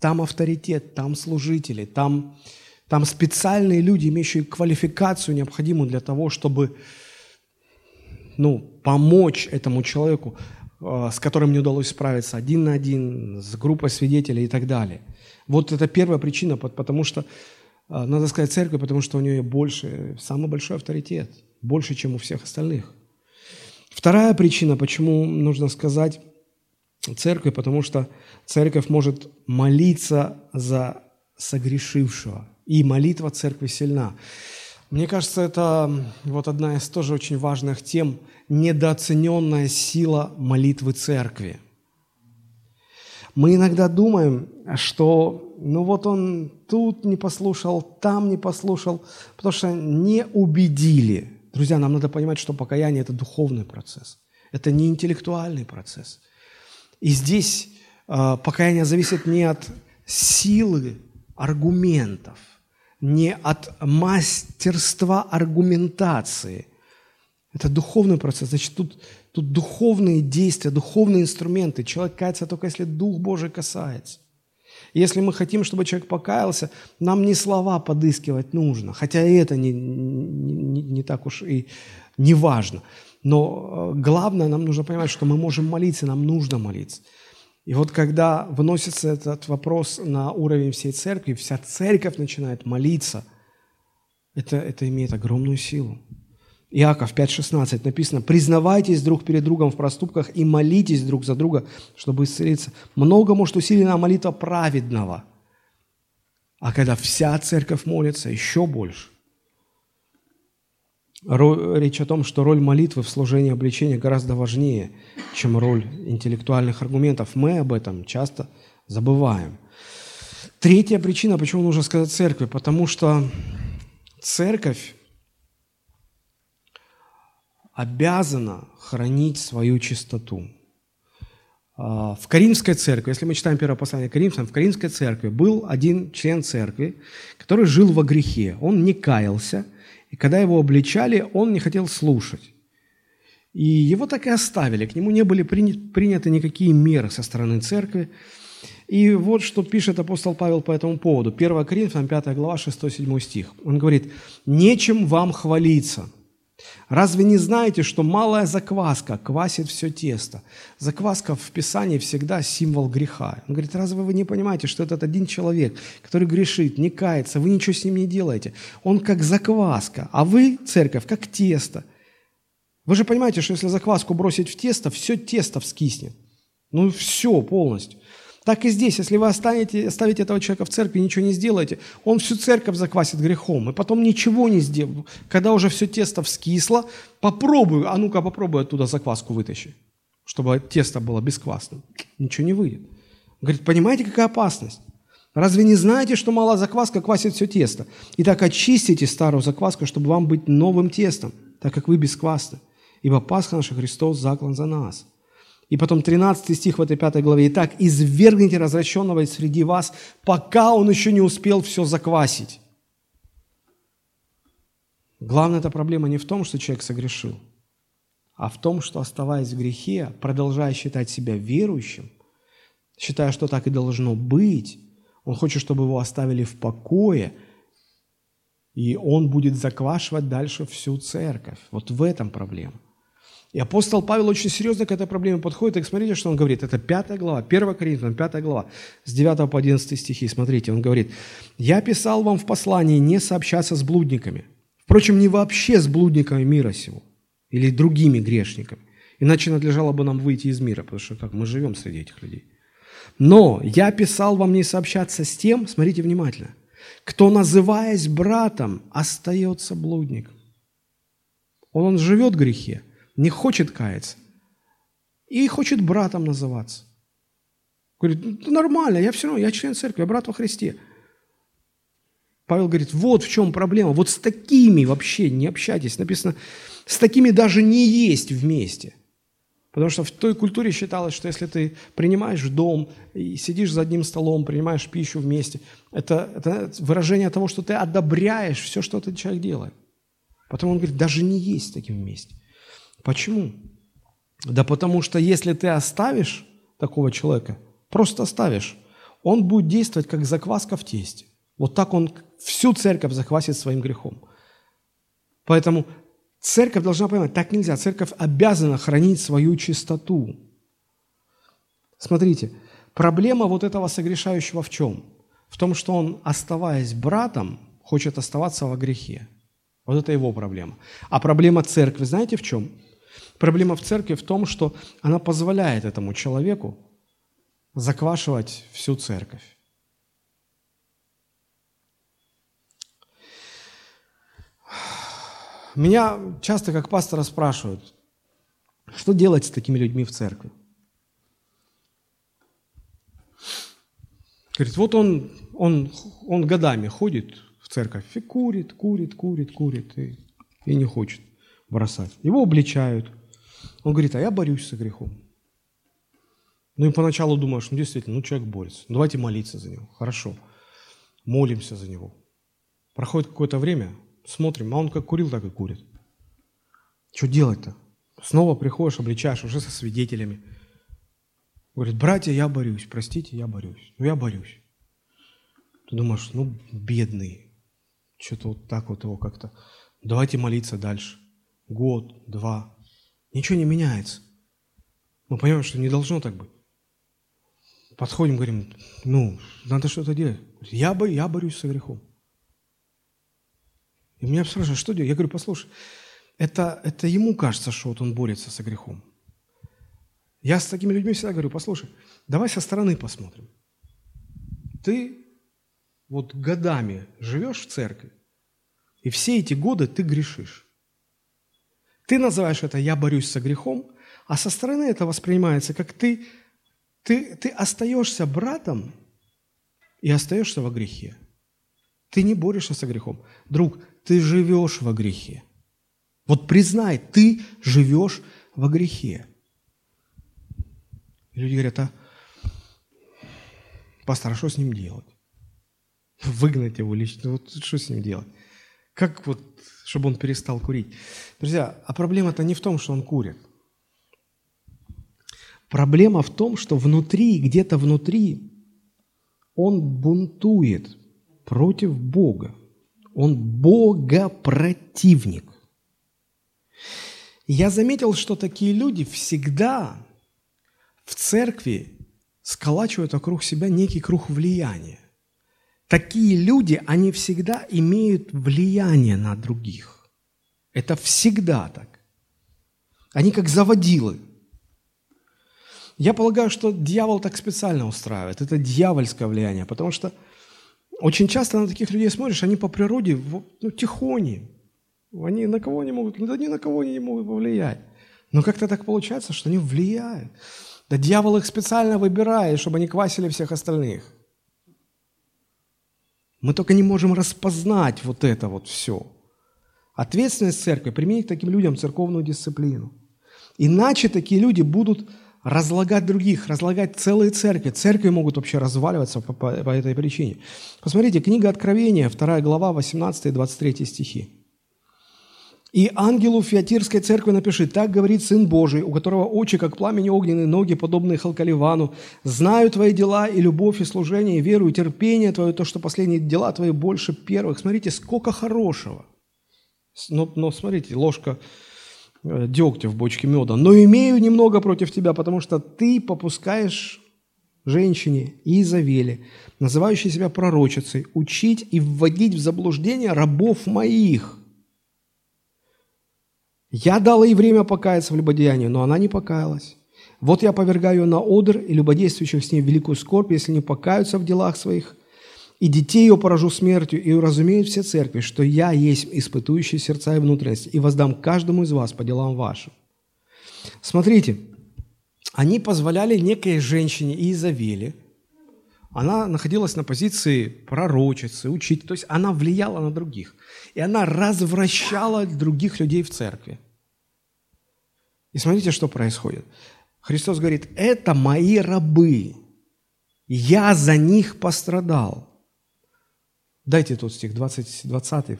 Там авторитет, там служители, там, там специальные люди, имеющие квалификацию, необходимую для того, чтобы ну, помочь этому человеку, с которым не удалось справиться один на один, с группой свидетелей и так далее. Вот это первая причина, потому что, а, надо сказать церкви, потому что у нее больше, самый большой авторитет – больше, чем у всех остальных. Вторая причина, почему нужно сказать церкви, потому что церковь может молиться за согрешившего, и молитва церкви сильна. Мне кажется, это вот одна из тоже очень важных тем – недооцененная сила молитвы церкви. Мы иногда думаем, что ну вот он тут не послушал, там не послушал, потому что не убедили – Друзья, нам надо понимать, что покаяние – это духовный процесс. Это не интеллектуальный процесс. И здесь э, покаяние зависит не от силы аргументов, не от мастерства аргументации. Это духовный процесс. Значит, тут, тут духовные действия, духовные инструменты. Человек кается только, если Дух Божий касается. Если мы хотим, чтобы человек покаялся, нам не слова подыскивать нужно, хотя и это не, не, не так уж и не важно. Но э, главное, нам нужно понимать, что мы можем молиться, нам нужно молиться. И вот когда выносится этот вопрос на уровень всей церкви, вся церковь начинает молиться, это, это имеет огромную силу. Иаков 5,16 написано, «Признавайтесь друг перед другом в проступках и молитесь друг за друга, чтобы исцелиться. Много может усилена молитва праведного». А когда вся церковь молится, еще больше. Речь о том, что роль молитвы в служении обличения гораздо важнее, чем роль интеллектуальных аргументов. Мы об этом часто забываем. Третья причина, почему нужно сказать церкви, потому что церковь обязана хранить свою чистоту. А, в Каримской церкви, если мы читаем первое послание Каримцам, в Каримской церкви был один член церкви, который жил во грехе. Он не каялся, и когда его обличали, он не хотел слушать. И его так и оставили, к нему не были приняты никакие меры со стороны церкви. И вот что пишет апостол Павел по этому поводу. 1 Коринфянам 5 глава 6-7 стих. Он говорит, «Нечем вам хвалиться, Разве не знаете, что малая закваска квасит все тесто? Закваска в Писании всегда символ греха. Он говорит, разве вы не понимаете, что этот один человек, который грешит, не кается, вы ничего с ним не делаете? Он как закваска, а вы, церковь, как тесто. Вы же понимаете, что если закваску бросить в тесто, все тесто вскиснет. Ну все полностью. Так и здесь, если вы оставите, оставите этого человека в церкви, ничего не сделаете, он всю церковь заквасит грехом, и потом ничего не сделает. Когда уже все тесто вскисло, попробуй, а ну-ка попробуй оттуда закваску вытащи, чтобы тесто было бесквасным. Ничего не выйдет. Говорит, понимаете, какая опасность? Разве не знаете, что мала закваска квасит все тесто? Итак, очистите старую закваску, чтобы вам быть новым тестом, так как вы бесквасны. Ибо Пасха наша Христос заклан за нас. И потом 13 стих в этой пятой главе. «Итак, извергните развращенного среди вас, пока он еще не успел все заквасить». Главная эта проблема не в том, что человек согрешил, а в том, что, оставаясь в грехе, продолжая считать себя верующим, считая, что так и должно быть, он хочет, чтобы его оставили в покое, и он будет заквашивать дальше всю церковь. Вот в этом проблема. И апостол Павел очень серьезно к этой проблеме подходит. И смотрите, что он говорит. Это 5 глава, 1 Коринфянам, 5 глава, с 9 по 11 стихи. Смотрите, он говорит, «Я писал вам в послании не сообщаться с блудниками. Впрочем, не вообще с блудниками мира сего или другими грешниками. Иначе надлежало бы нам выйти из мира, потому что как мы живем среди этих людей. Но я писал вам не сообщаться с тем, смотрите внимательно, кто, называясь братом, остается блудником. Он, он живет в грехе, не хочет каяться и хочет братом называться. Говорит, ну, нормально, я все равно, я член церкви, я брат во Христе. Павел говорит, вот в чем проблема, вот с такими вообще не общайтесь. Написано, с такими даже не есть вместе. Потому что в той культуре считалось, что если ты принимаешь дом и сидишь за одним столом, принимаешь пищу вместе, это, это выражение того, что ты одобряешь все, что этот человек делает. Потом он говорит, даже не есть таким вместе. Почему? Да потому что если ты оставишь такого человека, просто оставишь, он будет действовать как закваска в тесте. Вот так он всю церковь заквасит своим грехом. Поэтому церковь должна понимать, так нельзя. Церковь обязана хранить свою чистоту. Смотрите, проблема вот этого согрешающего в чем? В том, что он, оставаясь братом, хочет оставаться во грехе. Вот это его проблема. А проблема церкви, знаете в чем? Проблема в церкви в том, что она позволяет этому человеку заквашивать всю церковь. Меня часто как пастора спрашивают, что делать с такими людьми в церкви? Говорит, вот он, он, он годами ходит в церковь и курит, курит, курит, курит и, и не хочет бросать. Его обличают – он говорит, а я борюсь со грехом. Ну и поначалу думаешь, ну действительно, ну человек борется. Ну, давайте молиться за него. Хорошо. Молимся за него. Проходит какое-то время, смотрим, а он как курил, так и курит. Что делать-то? Снова приходишь, обличаешь уже со свидетелями. Говорит, братья, я борюсь, простите, я борюсь. Ну, я борюсь. Ты думаешь, ну, бедный. Что-то вот так вот его как-то. Давайте молиться дальше. Год, два, Ничего не меняется. Мы понимаем, что не должно так быть. Подходим, говорим, ну, надо что-то делать. Я, бо, я борюсь со грехом. И меня спрашивают, что делать? Я говорю, послушай, это, это ему кажется, что вот он борется со грехом. Я с такими людьми всегда говорю, послушай, давай со стороны посмотрим. Ты вот годами живешь в церкви, и все эти годы ты грешишь. Ты называешь это «я борюсь со грехом», а со стороны это воспринимается как ты, ты, ты остаешься братом и остаешься во грехе. Ты не борешься со грехом. Друг, ты живешь во грехе. Вот признай, ты живешь во грехе. Люди говорят, а пастор, а что с ним делать? Выгнать его лично, вот что с ним делать? Как вот, чтобы он перестал курить? Друзья, а проблема-то не в том, что он курит. Проблема в том, что внутри, где-то внутри, он бунтует против Бога. Он богопротивник. Я заметил, что такие люди всегда в церкви сколачивают вокруг себя некий круг влияния. Такие люди, они всегда имеют влияние на других. Это всегда так. Они как заводилы. Я полагаю, что дьявол так специально устраивает. Это дьявольское влияние, потому что очень часто на таких людей смотришь, они по природе ну, тихони. Они на кого не могут, да ни на кого не могут повлиять. Но как-то так получается, что они влияют. Да дьявол их специально выбирает, чтобы они квасили всех остальных. Мы только не можем распознать вот это вот все. Ответственность церкви – применить к таким людям церковную дисциплину. Иначе такие люди будут разлагать других, разлагать целые церкви. Церкви могут вообще разваливаться по, по, по этой причине. Посмотрите, книга Откровения, 2 глава, 18 и 23 стихи. И ангелу Фиатирской церкви напиши, так говорит Сын Божий, у которого очи, как пламени огненные, ноги, подобные халкаливану. Знаю твои дела и любовь, и служение, и веру, и терпение твое, то, что последние дела твои больше первых. Смотрите, сколько хорошего. Но, но смотрите, ложка э, дегтя в бочке меда, но имею немного против тебя, потому что ты попускаешь женщине Изавеле, называющей себя пророчицей, учить и вводить в заблуждение рабов моих. Я дала ей время покаяться в любодеянии, но она не покаялась. Вот я повергаю на одр и любодействующих с ней великую скорбь, если не покаются в делах своих, и детей ее поражу смертью, и уразумеют все церкви, что я есть испытующий сердца и внутренности, и воздам каждому из вас по делам вашим. Смотрите, они позволяли некой женщине Изавеле, она находилась на позиции пророчицы, учить, то есть она влияла на других. И она развращала других людей в церкви. И смотрите, что происходит. Христос говорит, это мои рабы, я за них пострадал. Дайте тот стих, 20, 20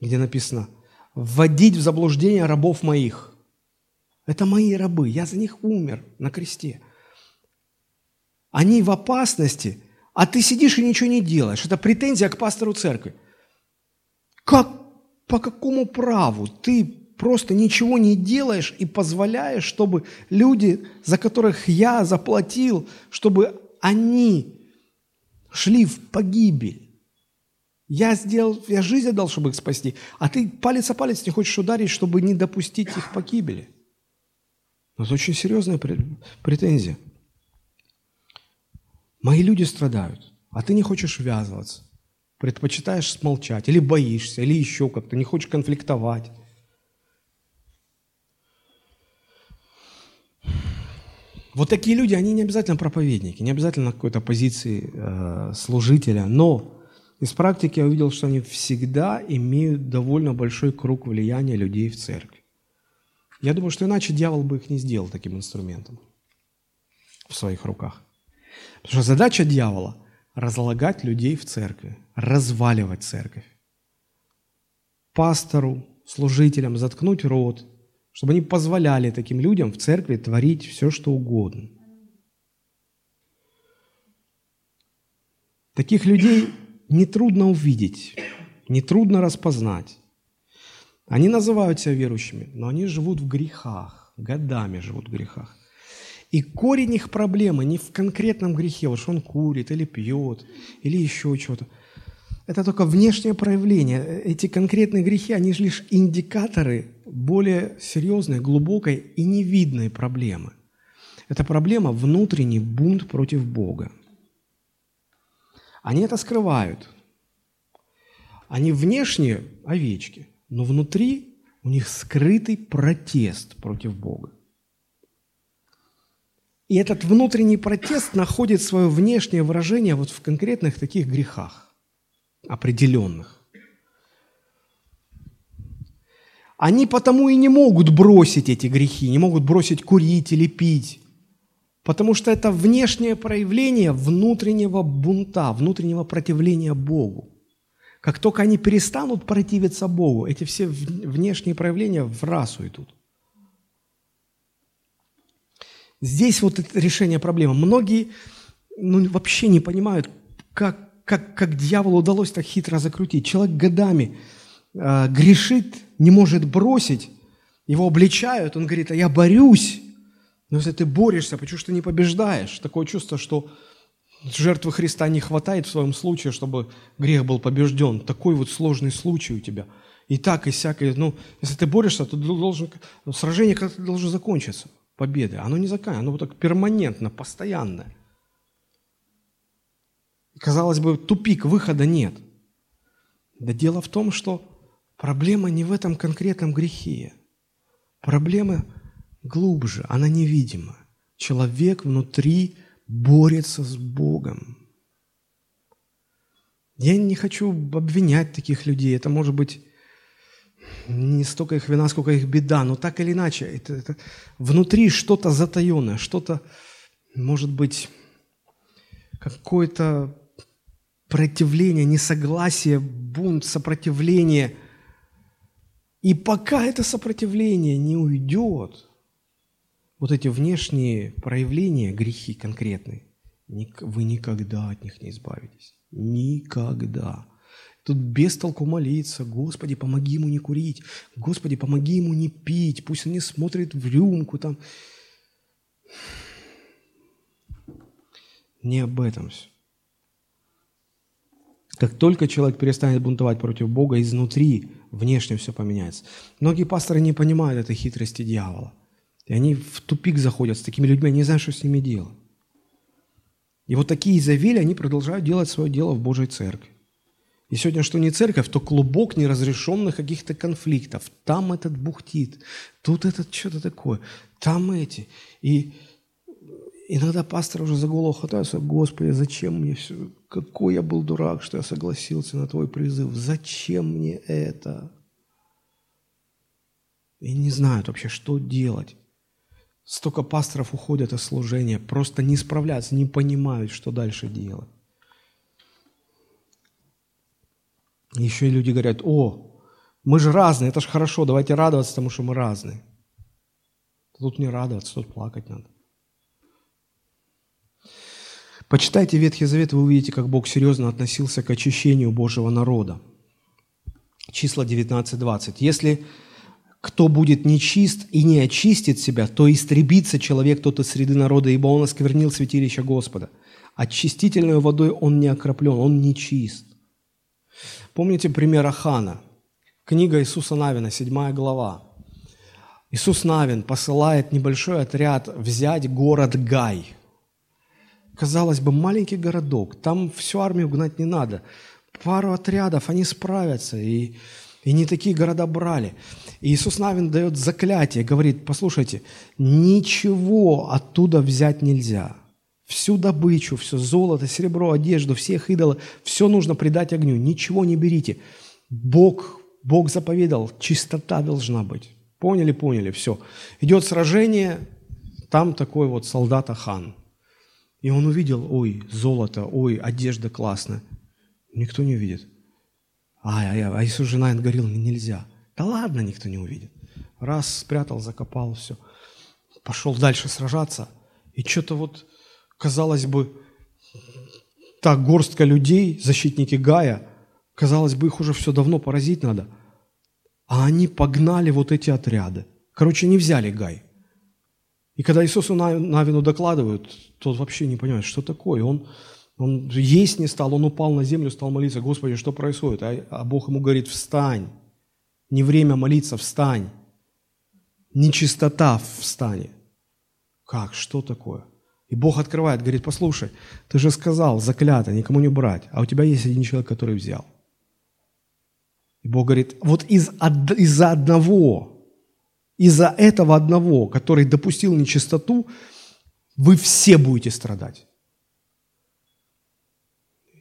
где написано, «Вводить в заблуждение рабов моих». Это мои рабы, я за них умер на кресте. Они в опасности, а ты сидишь и ничего не делаешь. Это претензия к пастору церкви. Как, по какому праву ты просто ничего не делаешь и позволяешь, чтобы люди, за которых я заплатил, чтобы они шли в погибель? Я сделал, я жизнь отдал, чтобы их спасти, а ты палец о палец не хочешь ударить, чтобы не допустить их погибели. Это очень серьезная претензия. Мои люди страдают, а ты не хочешь ввязываться. Предпочитаешь смолчать, или боишься, или еще как-то, не хочешь конфликтовать. Вот такие люди, они не обязательно проповедники, не обязательно какой-то позиции э, служителя, но из практики я увидел, что они всегда имеют довольно большой круг влияния людей в церкви. Я думаю, что иначе дьявол бы их не сделал таким инструментом в своих руках. Потому что задача дьявола – разлагать людей в церкви, разваливать церковь. Пастору, служителям заткнуть рот, чтобы они позволяли таким людям в церкви творить все, что угодно. Таких людей нетрудно увидеть, нетрудно распознать. Они называют себя верующими, но они живут в грехах, годами живут в грехах. И корень их проблемы не в конкретном грехе, вот что он курит или пьет, или еще что-то. Это только внешнее проявление. Эти конкретные грехи, они же лишь индикаторы более серьезной, глубокой и невидной проблемы. Это проблема внутренний бунт против Бога. Они это скрывают. Они внешне овечки, но внутри у них скрытый протест против Бога. И этот внутренний протест находит свое внешнее выражение вот в конкретных таких грехах, определенных. Они потому и не могут бросить эти грехи, не могут бросить курить или пить, потому что это внешнее проявление внутреннего бунта, внутреннего противления Богу. Как только они перестанут противиться Богу, эти все внешние проявления в расу идут. Здесь вот это решение проблемы. Многие ну, вообще не понимают, как, как, как дьяволу удалось так хитро закрутить. Человек годами э, грешит, не может бросить, его обличают, он говорит, а я борюсь. Но если ты борешься, почему что не побеждаешь? Такое чувство, что жертвы Христа не хватает в своем случае, чтобы грех был побежден. Такой вот сложный случай у тебя. И так, и всякое. Ну, если ты борешься, то должен, сражение как-то должно закончиться победы. Оно не заканчивается, оно вот так перманентно, постоянное. Казалось бы, тупик, выхода нет. Да дело в том, что проблема не в этом конкретном грехе. Проблема глубже, она невидима. Человек внутри борется с Богом. Я не хочу обвинять таких людей. Это может быть не столько их вина, сколько их беда, но так или иначе, это, это внутри что-то затаенное, что-то, может быть, какое-то противление, несогласие, бунт, сопротивление. И пока это сопротивление не уйдет, вот эти внешние проявления, грехи конкретные, вы никогда от них не избавитесь. Никогда. Тут без толку молиться. Господи, помоги ему не курить. Господи, помоги ему не пить. Пусть он не смотрит в рюмку там. Не об этом все. Как только человек перестанет бунтовать против Бога, изнутри, внешне все поменяется. Многие пасторы не понимают этой хитрости дьявола. И они в тупик заходят с такими людьми, не знают, что с ними делать. И вот такие Изавели, они продолжают делать свое дело в Божьей церкви. И сегодня, что не церковь, то клубок неразрешенных каких-то конфликтов. Там этот бухтит, тут этот что-то такое, там эти. И иногда пастор уже за голову хватается, Господи, зачем мне все? Какой я был дурак, что я согласился на твой призыв. Зачем мне это? И не знают вообще, что делать. Столько пасторов уходят из служения, просто не справляются, не понимают, что дальше делать. Еще и люди говорят, о, мы же разные, это же хорошо, давайте радоваться тому, что мы разные. Тут не радоваться, тут плакать надо. Почитайте Ветхий Завет, вы увидите, как Бог серьезно относился к очищению Божьего народа. Числа 19-20. Если кто будет нечист и не очистит себя, то истребится человек тот из среды народа, ибо он осквернил святилище Господа. Очистительной водой он не окроплен, он нечист. Помните пример Ахана? Книга Иисуса Навина, 7 глава. Иисус Навин посылает небольшой отряд взять город Гай. Казалось бы, маленький городок, там всю армию гнать не надо. Пару отрядов, они справятся. И и не такие города брали. И Иисус Навин дает заклятие, говорит, послушайте, ничего оттуда взять нельзя. Всю добычу, все золото, серебро, одежду, всех идолов, все нужно предать огню. Ничего не берите. Бог, Бог заповедал, чистота должна быть. Поняли, поняли, все. Идет сражение, там такой вот солдат Ахан. И он увидел, ой, золото, ой, одежда классная. Никто не увидит. А, а, а Иисус жена говорил, нельзя. Да ладно, никто не увидит. Раз спрятал, закопал, все. Пошел дальше сражаться. И что-то вот, казалось бы, та горстка людей, защитники Гая, казалось бы, их уже все давно поразить надо. А они погнали вот эти отряды. Короче, не взяли Гай. И когда Иисусу Навину докладывают, тот вообще не понимает, что такое. Он он есть не стал, он упал на землю, стал молиться, Господи, что происходит? А, а Бог ему говорит, встань. Не время молиться, встань. Нечистота встань. Как? Что такое? И Бог открывает, говорит, послушай, ты же сказал, заклято, никому не брать, а у тебя есть один человек, который взял. И Бог говорит, вот из, из-за одного, из-за этого одного, который допустил нечистоту, вы все будете страдать.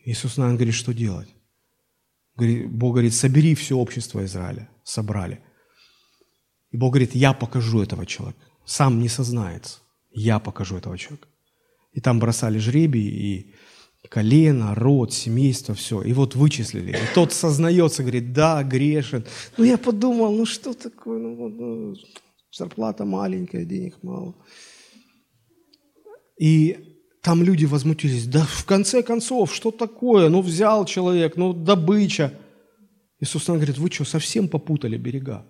Иисус нам говорит, что делать. Бог говорит, собери все общество Израиля. Собрали. И Бог говорит, я покажу этого человека. Сам не сознается. Я покажу этого человека. И там бросали жребий, и колено, род, семейство, все. И вот вычислили. И тот сознается, говорит, да, грешен. Ну, я подумал, ну что такое, ну, ну зарплата маленькая, денег мало. И там люди возмутились. Да в конце концов, что такое? Ну взял человек, ну добыча. Иисус говорит, вы что, совсем попутали берега?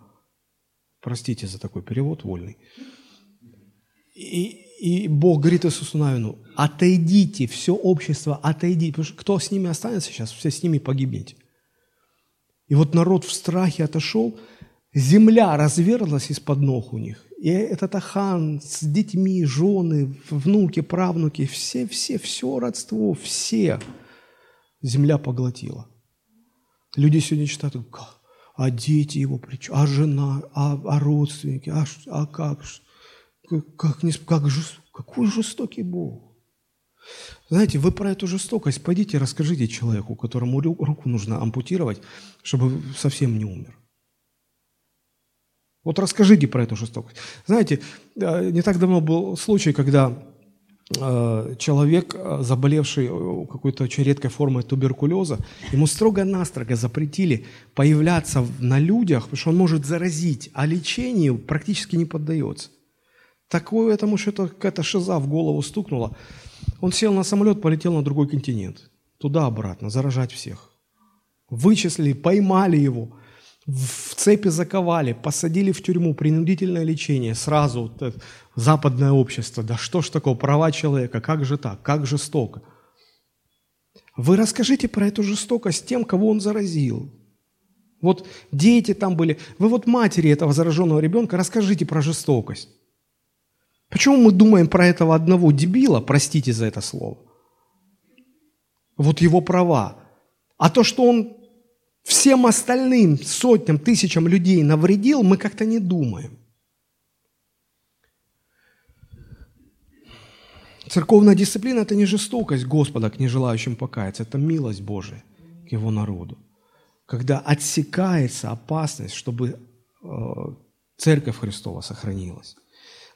Простите за такой перевод вольный. И, и Бог говорит Иисусу Навину, отойдите, все общество, отойдите. Потому что кто с ними останется сейчас, все с ними погибнете. И вот народ в страхе отошел, земля разверзлась из-под ног у них. И этот Ахан с детьми, жены, внуки, правнуки, все, все, все родство, все земля поглотила. Люди сегодня читают, а дети его причем, а жена, а, а родственники, а, а как, как, как, как жест, какой жестокий Бог. Знаете, вы про эту жестокость пойдите расскажите человеку, которому руку нужно ампутировать, чтобы совсем не умер. Вот расскажите про эту жестокость. Знаете, э, не так давно был случай, когда э, человек, э, заболевший какой-то очень редкой формой туберкулеза, ему строго-настрого запретили появляться на людях, потому что он может заразить, а лечению практически не поддается. Такое этому что-то какая-то шиза в голову стукнула. Он сел на самолет, полетел на другой континент. Туда-обратно, заражать всех. вычислили, поймали его, в цепи заковали, посадили в тюрьму, принудительное лечение, сразу вот западное общество. Да что ж такое, права человека, как же так, как жестоко. Вы расскажите про эту жестокость тем, кого он заразил. Вот дети там были. Вы вот матери этого зараженного ребенка расскажите про жестокость. Почему мы думаем про этого одного дебила, простите за это слово? Вот его права. А то, что он всем остальным сотням, тысячам людей навредил, мы как-то не думаем. Церковная дисциплина – это не жестокость Господа к нежелающим покаяться, это милость Божия к Его народу. Когда отсекается опасность, чтобы э, Церковь Христова сохранилась.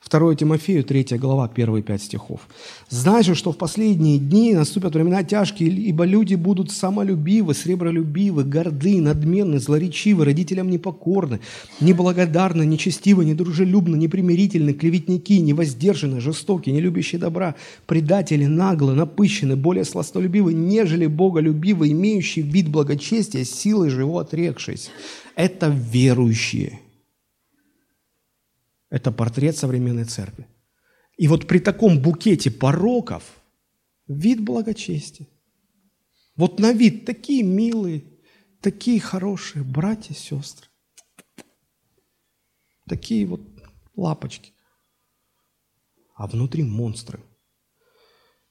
2 Тимофею, 3 глава, первые пять стихов. «Знай же, что в последние дни наступят времена тяжкие, ибо люди будут самолюбивы, сребролюбивы, горды, надменны, злоречивы, родителям непокорны, неблагодарны, нечестивы, недружелюбны, непримирительны, клеветники, невоздержаны, жестоки, не любящие добра, предатели, наглы, напыщены, более сластолюбивы, нежели боголюбивы, имеющие вид благочестия, силой же его отрекшись». Это верующие – это портрет современной церкви. И вот при таком букете пороков вид благочестия. Вот на вид такие милые, такие хорошие братья сестры. Такие вот лапочки. А внутри монстры.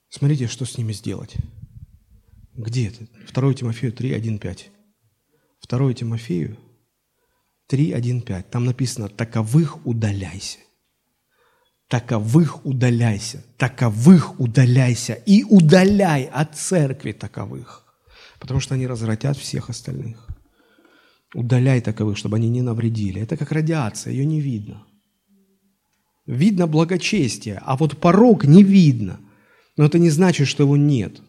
Смотрите, что с ними сделать. Где это? 2 Тимофею 3, 1, 5. 2 Тимофею 3.1.5. Там написано «таковых удаляйся». Таковых удаляйся, таковых удаляйся и удаляй от церкви таковых, потому что они развратят всех остальных. Удаляй таковых, чтобы они не навредили. Это как радиация, ее не видно. Видно благочестие, а вот порог не видно. Но это не значит, что его нет.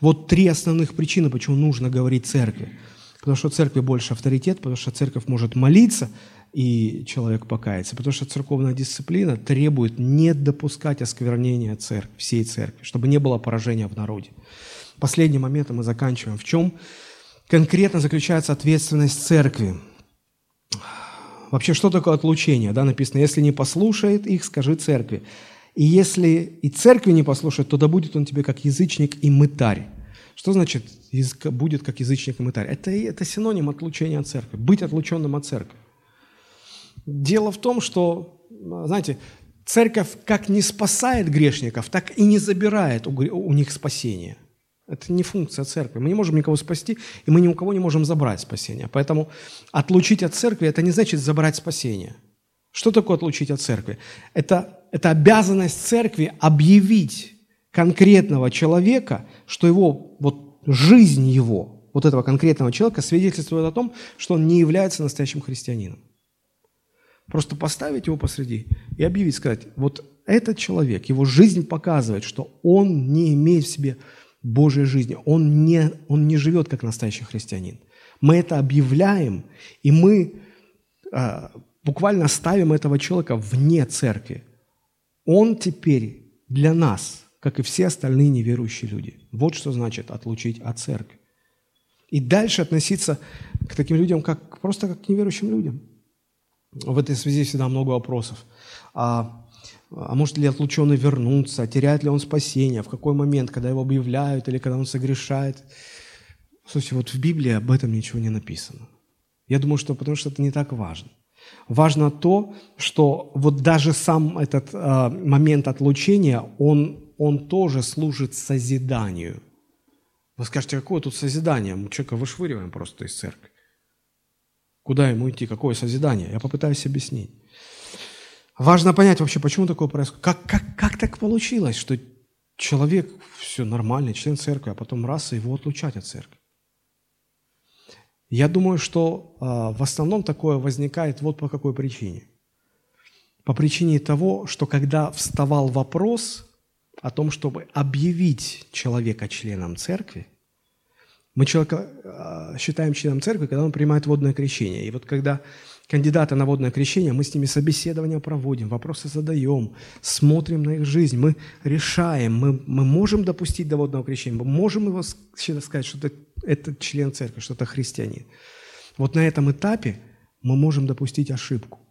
Вот три основных причины, почему нужно говорить церкви. Потому что церкви больше авторитет, потому что церковь может молиться, и человек покается. Потому что церковная дисциплина требует не допускать осквернения церкви, всей церкви, чтобы не было поражения в народе. Последний момент, и мы заканчиваем. В чем конкретно заключается ответственность церкви? Вообще, что такое отлучение? Да, написано, если не послушает их, скажи церкви. И если и церкви не послушает, то да будет он тебе как язычник и мытарь. Что значит будет как язычник и мытарь? Это, это синоним отлучения от церкви, быть отлученным от церкви. Дело в том, что, знаете, церковь как не спасает грешников, так и не забирает у, у них спасение. Это не функция церкви. Мы не можем никого спасти, и мы ни у кого не можем забрать спасение. Поэтому отлучить от церкви – это не значит забрать спасение. Что такое отлучить от церкви? Это, это обязанность церкви объявить конкретного человека, что его, жизнь его, вот этого конкретного человека свидетельствует о том, что он не является настоящим христианином. Просто поставить его посреди и объявить, сказать, вот этот человек, его жизнь показывает, что он не имеет в себе Божьей жизни, он не, он не живет как настоящий христианин. Мы это объявляем, и мы э, буквально ставим этого человека вне церкви. Он теперь для нас – как и все остальные неверующие люди. Вот что значит отлучить от церкви. И дальше относиться к таким людям, как просто как к неверующим людям. В этой связи всегда много вопросов. А, а может ли отлученный вернуться? Теряет ли он спасение? В какой момент? Когда его объявляют или когда он согрешает? Слушайте, вот в Библии об этом ничего не написано. Я думаю, что потому что это не так важно. Важно то, что вот даже сам этот э, момент отлучения, он он тоже служит созиданию. Вы скажете, какое тут созидание? Мы человека вышвыриваем просто из церкви. Куда ему идти? Какое созидание? Я попытаюсь объяснить. Важно понять вообще, почему такое происходит. Как, как, как так получилось, что человек все нормальный, член церкви, а потом раз его отлучать от церкви? Я думаю, что э, в основном такое возникает вот по какой причине. По причине того, что когда вставал вопрос о том, чтобы объявить человека членом церкви. Мы человека э, считаем членом церкви, когда он принимает водное крещение. И вот когда кандидаты на водное крещение, мы с ними собеседования проводим, вопросы задаем, смотрим на их жизнь, мы решаем, мы, мы можем допустить до водного крещения, мы можем его сказать, что это, это член церкви, что это христианин. Вот на этом этапе мы можем допустить ошибку.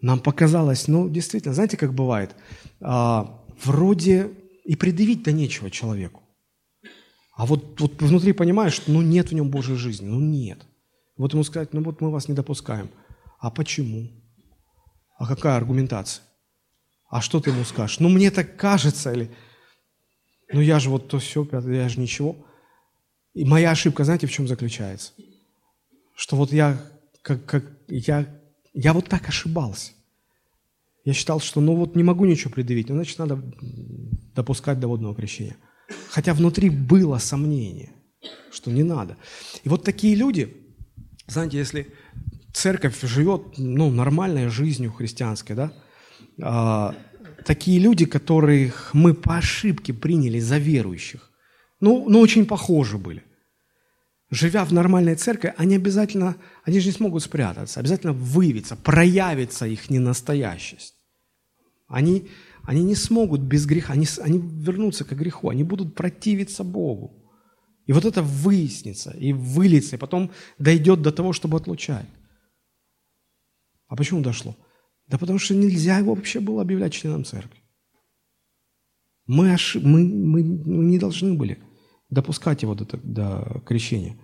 Нам показалось, ну, действительно, знаете, как бывает, а, вроде и предъявить-то нечего человеку. А вот, вот внутри понимаешь, что ну нет в нем Божьей жизни, ну нет. Вот ему сказать, ну вот мы вас не допускаем. А почему? А какая аргументация? А что ты ему скажешь? Ну мне так кажется, или ну я же вот то все, я же ничего. И моя ошибка, знаете, в чем заключается? Что вот я, как, как, я, я вот так ошибался. Я считал, что ну вот не могу ничего предъявить, ну значит надо допускать до водного крещения. Хотя внутри было сомнение, что не надо. И вот такие люди, знаете, если церковь живет ну, нормальной жизнью христианской, да, а, такие люди, которых мы по ошибке приняли за верующих, ну, ну очень похожи были. Живя в нормальной церкви, они обязательно, они же не смогут спрятаться, обязательно выявиться, проявится их ненастоящесть. Они, они не смогут без греха, они, они вернутся к греху, они будут противиться Богу. И вот это выяснится и выльется, и потом дойдет до того, чтобы отлучать. А почему дошло? Да потому что нельзя его вообще было объявлять членом церкви. Мы, ошиб... мы, мы, мы не должны были допускать его до, до крещения.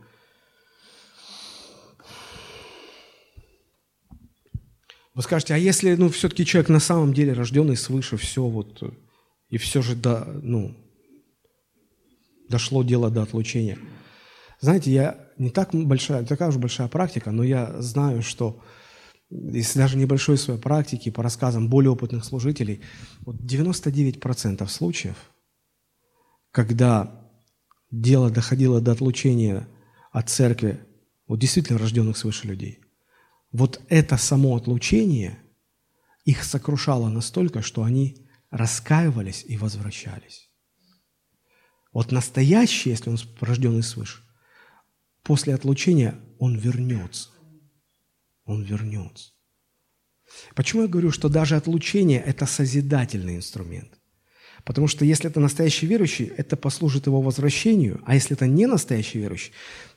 Вы скажете, а если ну, все-таки человек на самом деле рожденный свыше, все вот, и все же до, ну, дошло дело до отлучения. Знаете, я не так большая, такая уж большая практика, но я знаю, что если даже небольшой своей практики, по рассказам более опытных служителей, вот 99% случаев, когда дело доходило до отлучения от церкви, вот действительно рожденных свыше людей, вот это само отлучение их сокрушало настолько, что они раскаивались и возвращались. Вот настоящий, если он рожденный свыше, после отлучения он вернется. Он вернется. Почему я говорю, что даже отлучение – это созидательный инструмент? Потому что если это настоящий верующий, это послужит его возвращению, а если это не настоящий верующий,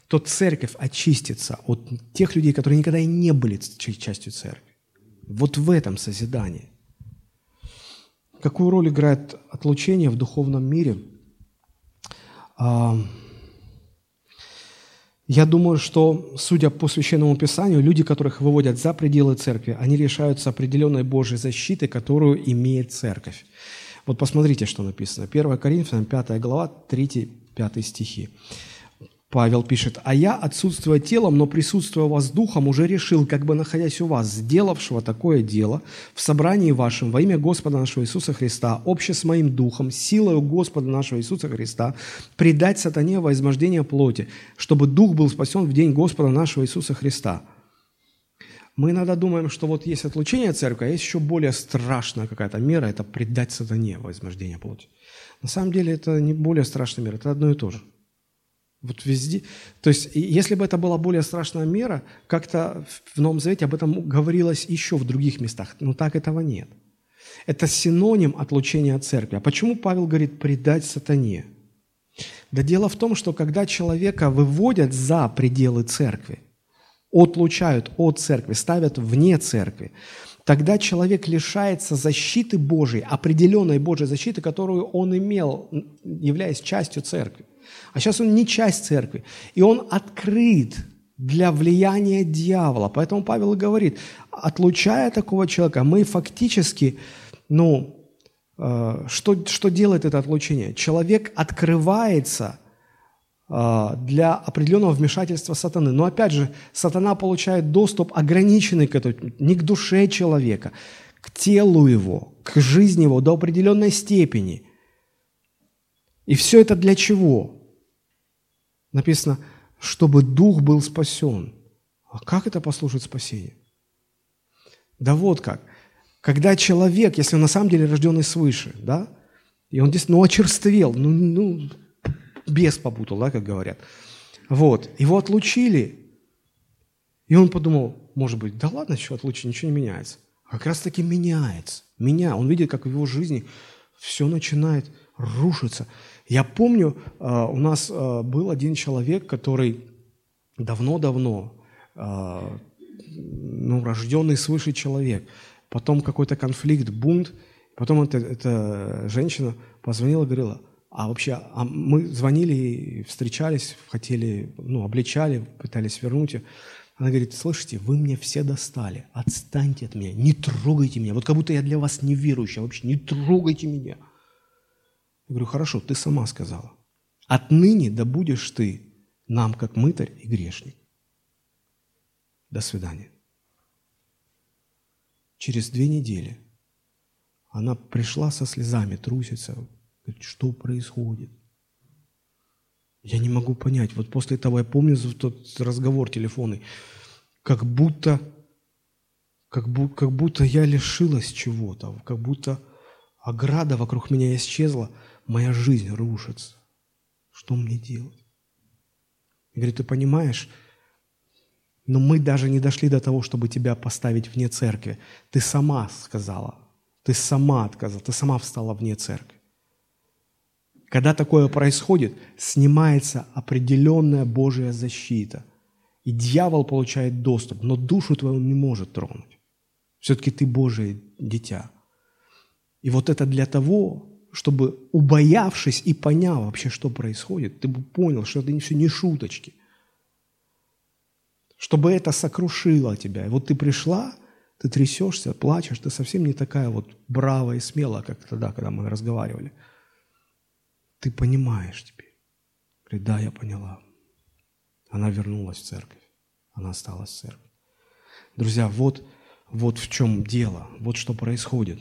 то церковь очистится от тех людей, которые никогда и не были частью церкви. Вот в этом созидание. Какую роль играет отлучение в духовном мире – я думаю, что, судя по Священному Писанию, люди, которых выводят за пределы церкви, они лишаются определенной Божьей защиты, которую имеет церковь. Вот посмотрите, что написано. 1 Коринфянам, 5 глава, 3-5 стихи. Павел пишет, «А я, отсутствуя телом, но присутствуя у вас духом, уже решил, как бы находясь у вас, сделавшего такое дело, в собрании вашем во имя Господа нашего Иисуса Христа, обще с моим духом, силою Господа нашего Иисуса Христа, предать сатане во измождение плоти, чтобы дух был спасен в день Господа нашего Иисуса Христа». Мы иногда думаем, что вот есть отлучение церкви, а есть еще более страшная какая-то мера – это предать сатане во измождение плоти. На самом деле это не более страшная мера, это одно и то же – вот везде. То есть, если бы это была более страшная мера, как-то в Новом Завете об этом говорилось еще в других местах, но так этого нет. Это синоним отлучения от церкви. А почему Павел говорит «предать сатане»? Да дело в том, что когда человека выводят за пределы церкви, отлучают от церкви, ставят вне церкви, тогда человек лишается защиты Божией, определенной Божьей защиты, которую он имел, являясь частью церкви. А сейчас он не часть церкви. И он открыт для влияния дьявола. Поэтому Павел и говорит, отлучая такого человека, мы фактически, ну, э, что, что делает это отлучение? Человек открывается для определенного вмешательства сатаны. Но опять же, сатана получает доступ ограниченный к этому, не к душе человека, к телу его, к жизни его до определенной степени. И все это для чего? Написано, чтобы дух был спасен. А как это послужит спасению? Да вот как. Когда человек, если он на самом деле рожденный свыше, да, и он здесь, ну, очерствел, ну, ну, бес попутал, да, как говорят. Вот, его отлучили, И он подумал, может быть, да ладно, что лучше, ничего не меняется. А как раз таки меняется. Меня. Он видит, как в его жизни все начинает рушиться. Я помню, а, у нас а, был один человек, который давно-давно, а, ну, рожденный свыше человек, потом какой-то конфликт, бунт, потом эта, эта женщина позвонила и говорила, а вообще, а мы звонили, встречались, хотели, ну, обличали, пытались вернуть ее. Она говорит, слышите, вы мне все достали, отстаньте от меня, не трогайте меня. Вот как будто я для вас неверующая, вообще не трогайте меня. Я говорю, хорошо, ты сама сказала. Отныне да будешь ты нам, как мытарь и грешник. До свидания. Через две недели она пришла со слезами, трусится, говорит, что происходит? Я не могу понять. Вот после того, я помню тот разговор телефонный, как будто, как, бу, как будто я лишилась чего-то, как будто ограда вокруг меня исчезла, моя жизнь рушится. Что мне делать? Я говорю, ты понимаешь, но мы даже не дошли до того, чтобы тебя поставить вне церкви. Ты сама сказала, ты сама отказала, ты сама встала вне церкви. Когда такое происходит, снимается определенная Божья защита. И дьявол получает доступ, но душу твою он не может тронуть. Все-таки ты Божие дитя. И вот это для того, чтобы, убоявшись и поняв вообще, что происходит, ты бы понял, что это все не шуточки. Чтобы это сокрушило тебя. И вот ты пришла, ты трясешься, плачешь, ты совсем не такая вот бравая и смелая, как тогда, когда мы разговаривали – ты понимаешь теперь. Говорит, да, я поняла. Она вернулась в церковь. Она осталась в церкви. Друзья, вот, вот в чем дело, вот что происходит.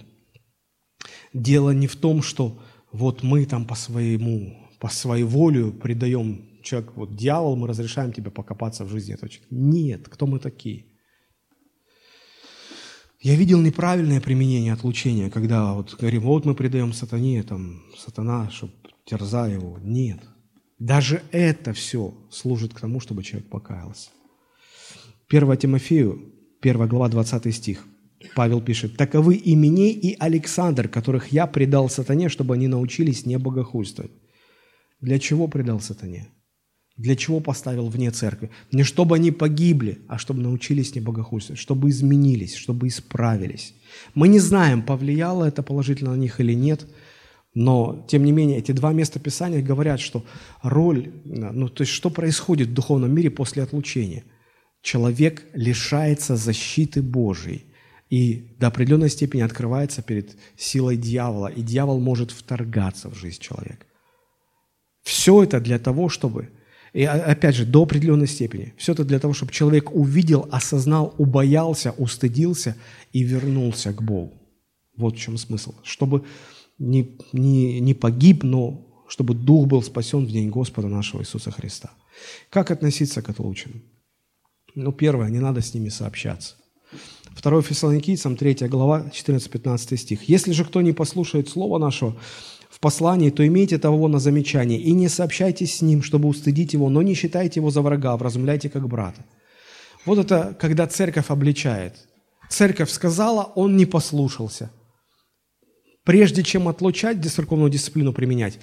Дело не в том, что вот мы там по своему, по своей воле предаем человек, вот дьявол, мы разрешаем тебе покопаться в жизни этого человека. Нет, кто мы такие? Я видел неправильное применение отлучения, когда вот говорим, вот мы предаем сатане, там, сатана, чтобы терзая его. Нет. Даже это все служит к тому, чтобы человек покаялся. 1 Тимофею, 1 глава, 20 стих. Павел пишет, «Таковы Именей и Александр, которых я предал сатане, чтобы они научились не богохульствовать». Для чего предал сатане? Для чего поставил вне церкви? Не чтобы они погибли, а чтобы научились не богохульствовать, чтобы изменились, чтобы исправились. Мы не знаем, повлияло это положительно на них или нет – но, тем не менее, эти два места Писания говорят, что роль, ну, то есть, что происходит в духовном мире после отлучения? Человек лишается защиты Божией и до определенной степени открывается перед силой дьявола, и дьявол может вторгаться в жизнь человека. Все это для того, чтобы, и опять же, до определенной степени, все это для того, чтобы человек увидел, осознал, убоялся, устыдился и вернулся к Богу. Вот в чем смысл. Чтобы не, не, не погиб, но чтобы дух был спасен в день Господа нашего Иисуса Христа. Как относиться к отлученным? Ну, первое, не надо с ними сообщаться. 2 Фессалоникийцам, 3 глава, 14-15 стих. «Если же кто не послушает слова нашего в послании, то имейте того на замечание, и не сообщайтесь с ним, чтобы устыдить его, но не считайте его за врага, вразумляйте как брата». Вот это, когда церковь обличает. Церковь сказала, он не послушался – Прежде чем отлучать церковную дисциплину применять,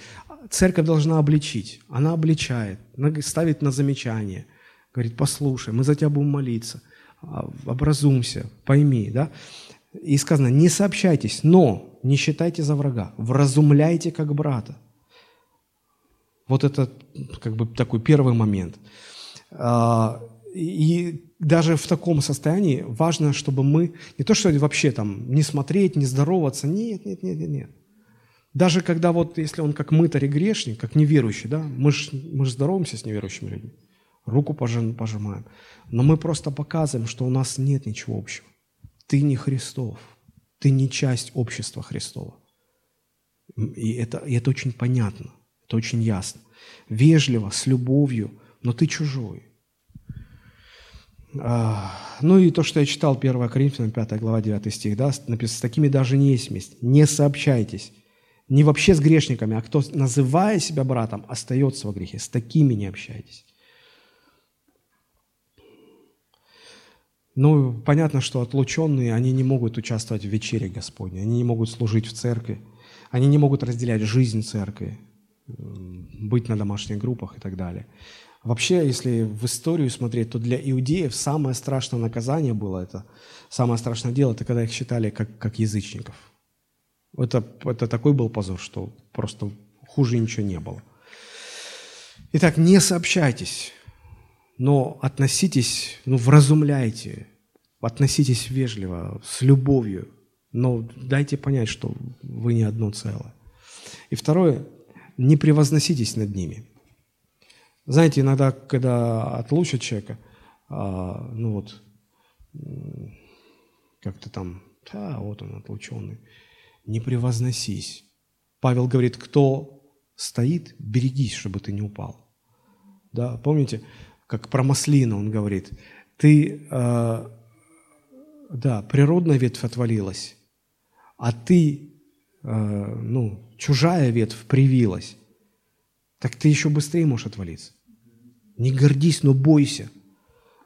церковь должна обличить. Она обличает, ставит на замечание. Говорит, послушай, мы за тебя будем молиться, а, образумся, пойми. Да? И сказано, не сообщайтесь, но не считайте за врага, вразумляйте как брата. Вот это как бы такой первый момент. А, и даже в таком состоянии важно, чтобы мы не то, что вообще там не смотреть, не здороваться, нет, нет, нет, нет, нет. Даже когда вот, если он как мытарь и грешник, как неверующий, да, мы же мы ж здороваемся с неверующими людьми, руку пожимаем, но мы просто показываем, что у нас нет ничего общего. Ты не Христов, ты не часть общества Христова. И это, и это очень понятно, это очень ясно. Вежливо, с любовью, но ты чужой – а, ну и то, что я читал 1 Коринфянам 5 глава 9 стих, да, написано, с такими даже не есть месть, не сообщайтесь. Не вообще с грешниками, а кто, называя себя братом, остается во грехе. С такими не общайтесь. Ну, понятно, что отлученные, они не могут участвовать в вечере Господней, они не могут служить в церкви, они не могут разделять жизнь церкви, быть на домашних группах и так далее. Вообще, если в историю смотреть, то для иудеев самое страшное наказание было это, самое страшное дело, это когда их считали как, как язычников. Это, это такой был позор, что просто хуже ничего не было. Итак, не сообщайтесь, но относитесь, ну, вразумляйте, относитесь вежливо, с любовью, но дайте понять, что вы не одно целое. И второе, не превозноситесь над ними – знаете, иногда, когда отлучат человека, а, ну вот, как-то там, да, вот он отлученный, не превозносись. Павел говорит, кто стоит, берегись, чтобы ты не упал. Да, помните, как про маслину он говорит, ты, э, да, природная ветвь отвалилась, а ты, э, ну, чужая ветвь привилась так ты еще быстрее можешь отвалиться. Не гордись, но бойся.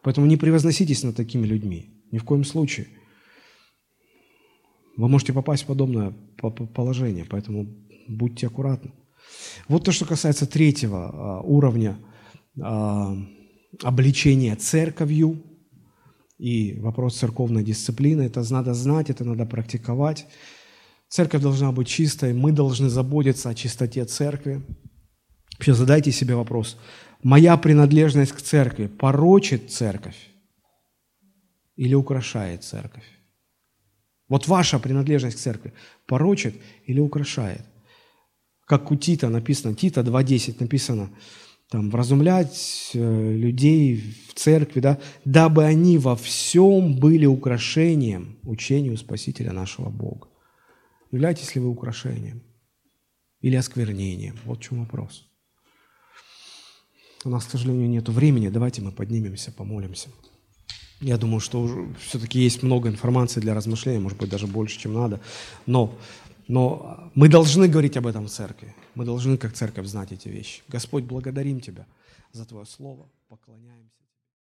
Поэтому не превозноситесь над такими людьми. Ни в коем случае. Вы можете попасть в подобное положение, поэтому будьте аккуратны. Вот то, что касается третьего а, уровня обличения церковью и вопрос церковной дисциплины. Это надо знать, это надо практиковать. Церковь должна быть чистой, мы должны заботиться о чистоте церкви. Вообще задайте себе вопрос, моя принадлежность к церкви порочит церковь или украшает церковь? Вот ваша принадлежность к церкви порочит или украшает? Как у Тита написано, Тита 2.10 написано, там, вразумлять э, людей в церкви, да, дабы они во всем были украшением учению Спасителя нашего Бога. Являетесь ли вы украшением или осквернением? Вот в чем вопрос. У нас, к сожалению, нет времени. Давайте мы поднимемся, помолимся. Я думаю, что все-таки есть много информации для размышления, может быть, даже больше, чем надо. Но, но мы должны говорить об этом в церкви. Мы должны, как церковь, знать эти вещи. Господь, благодарим Тебя за Твое Слово, поклоняемся.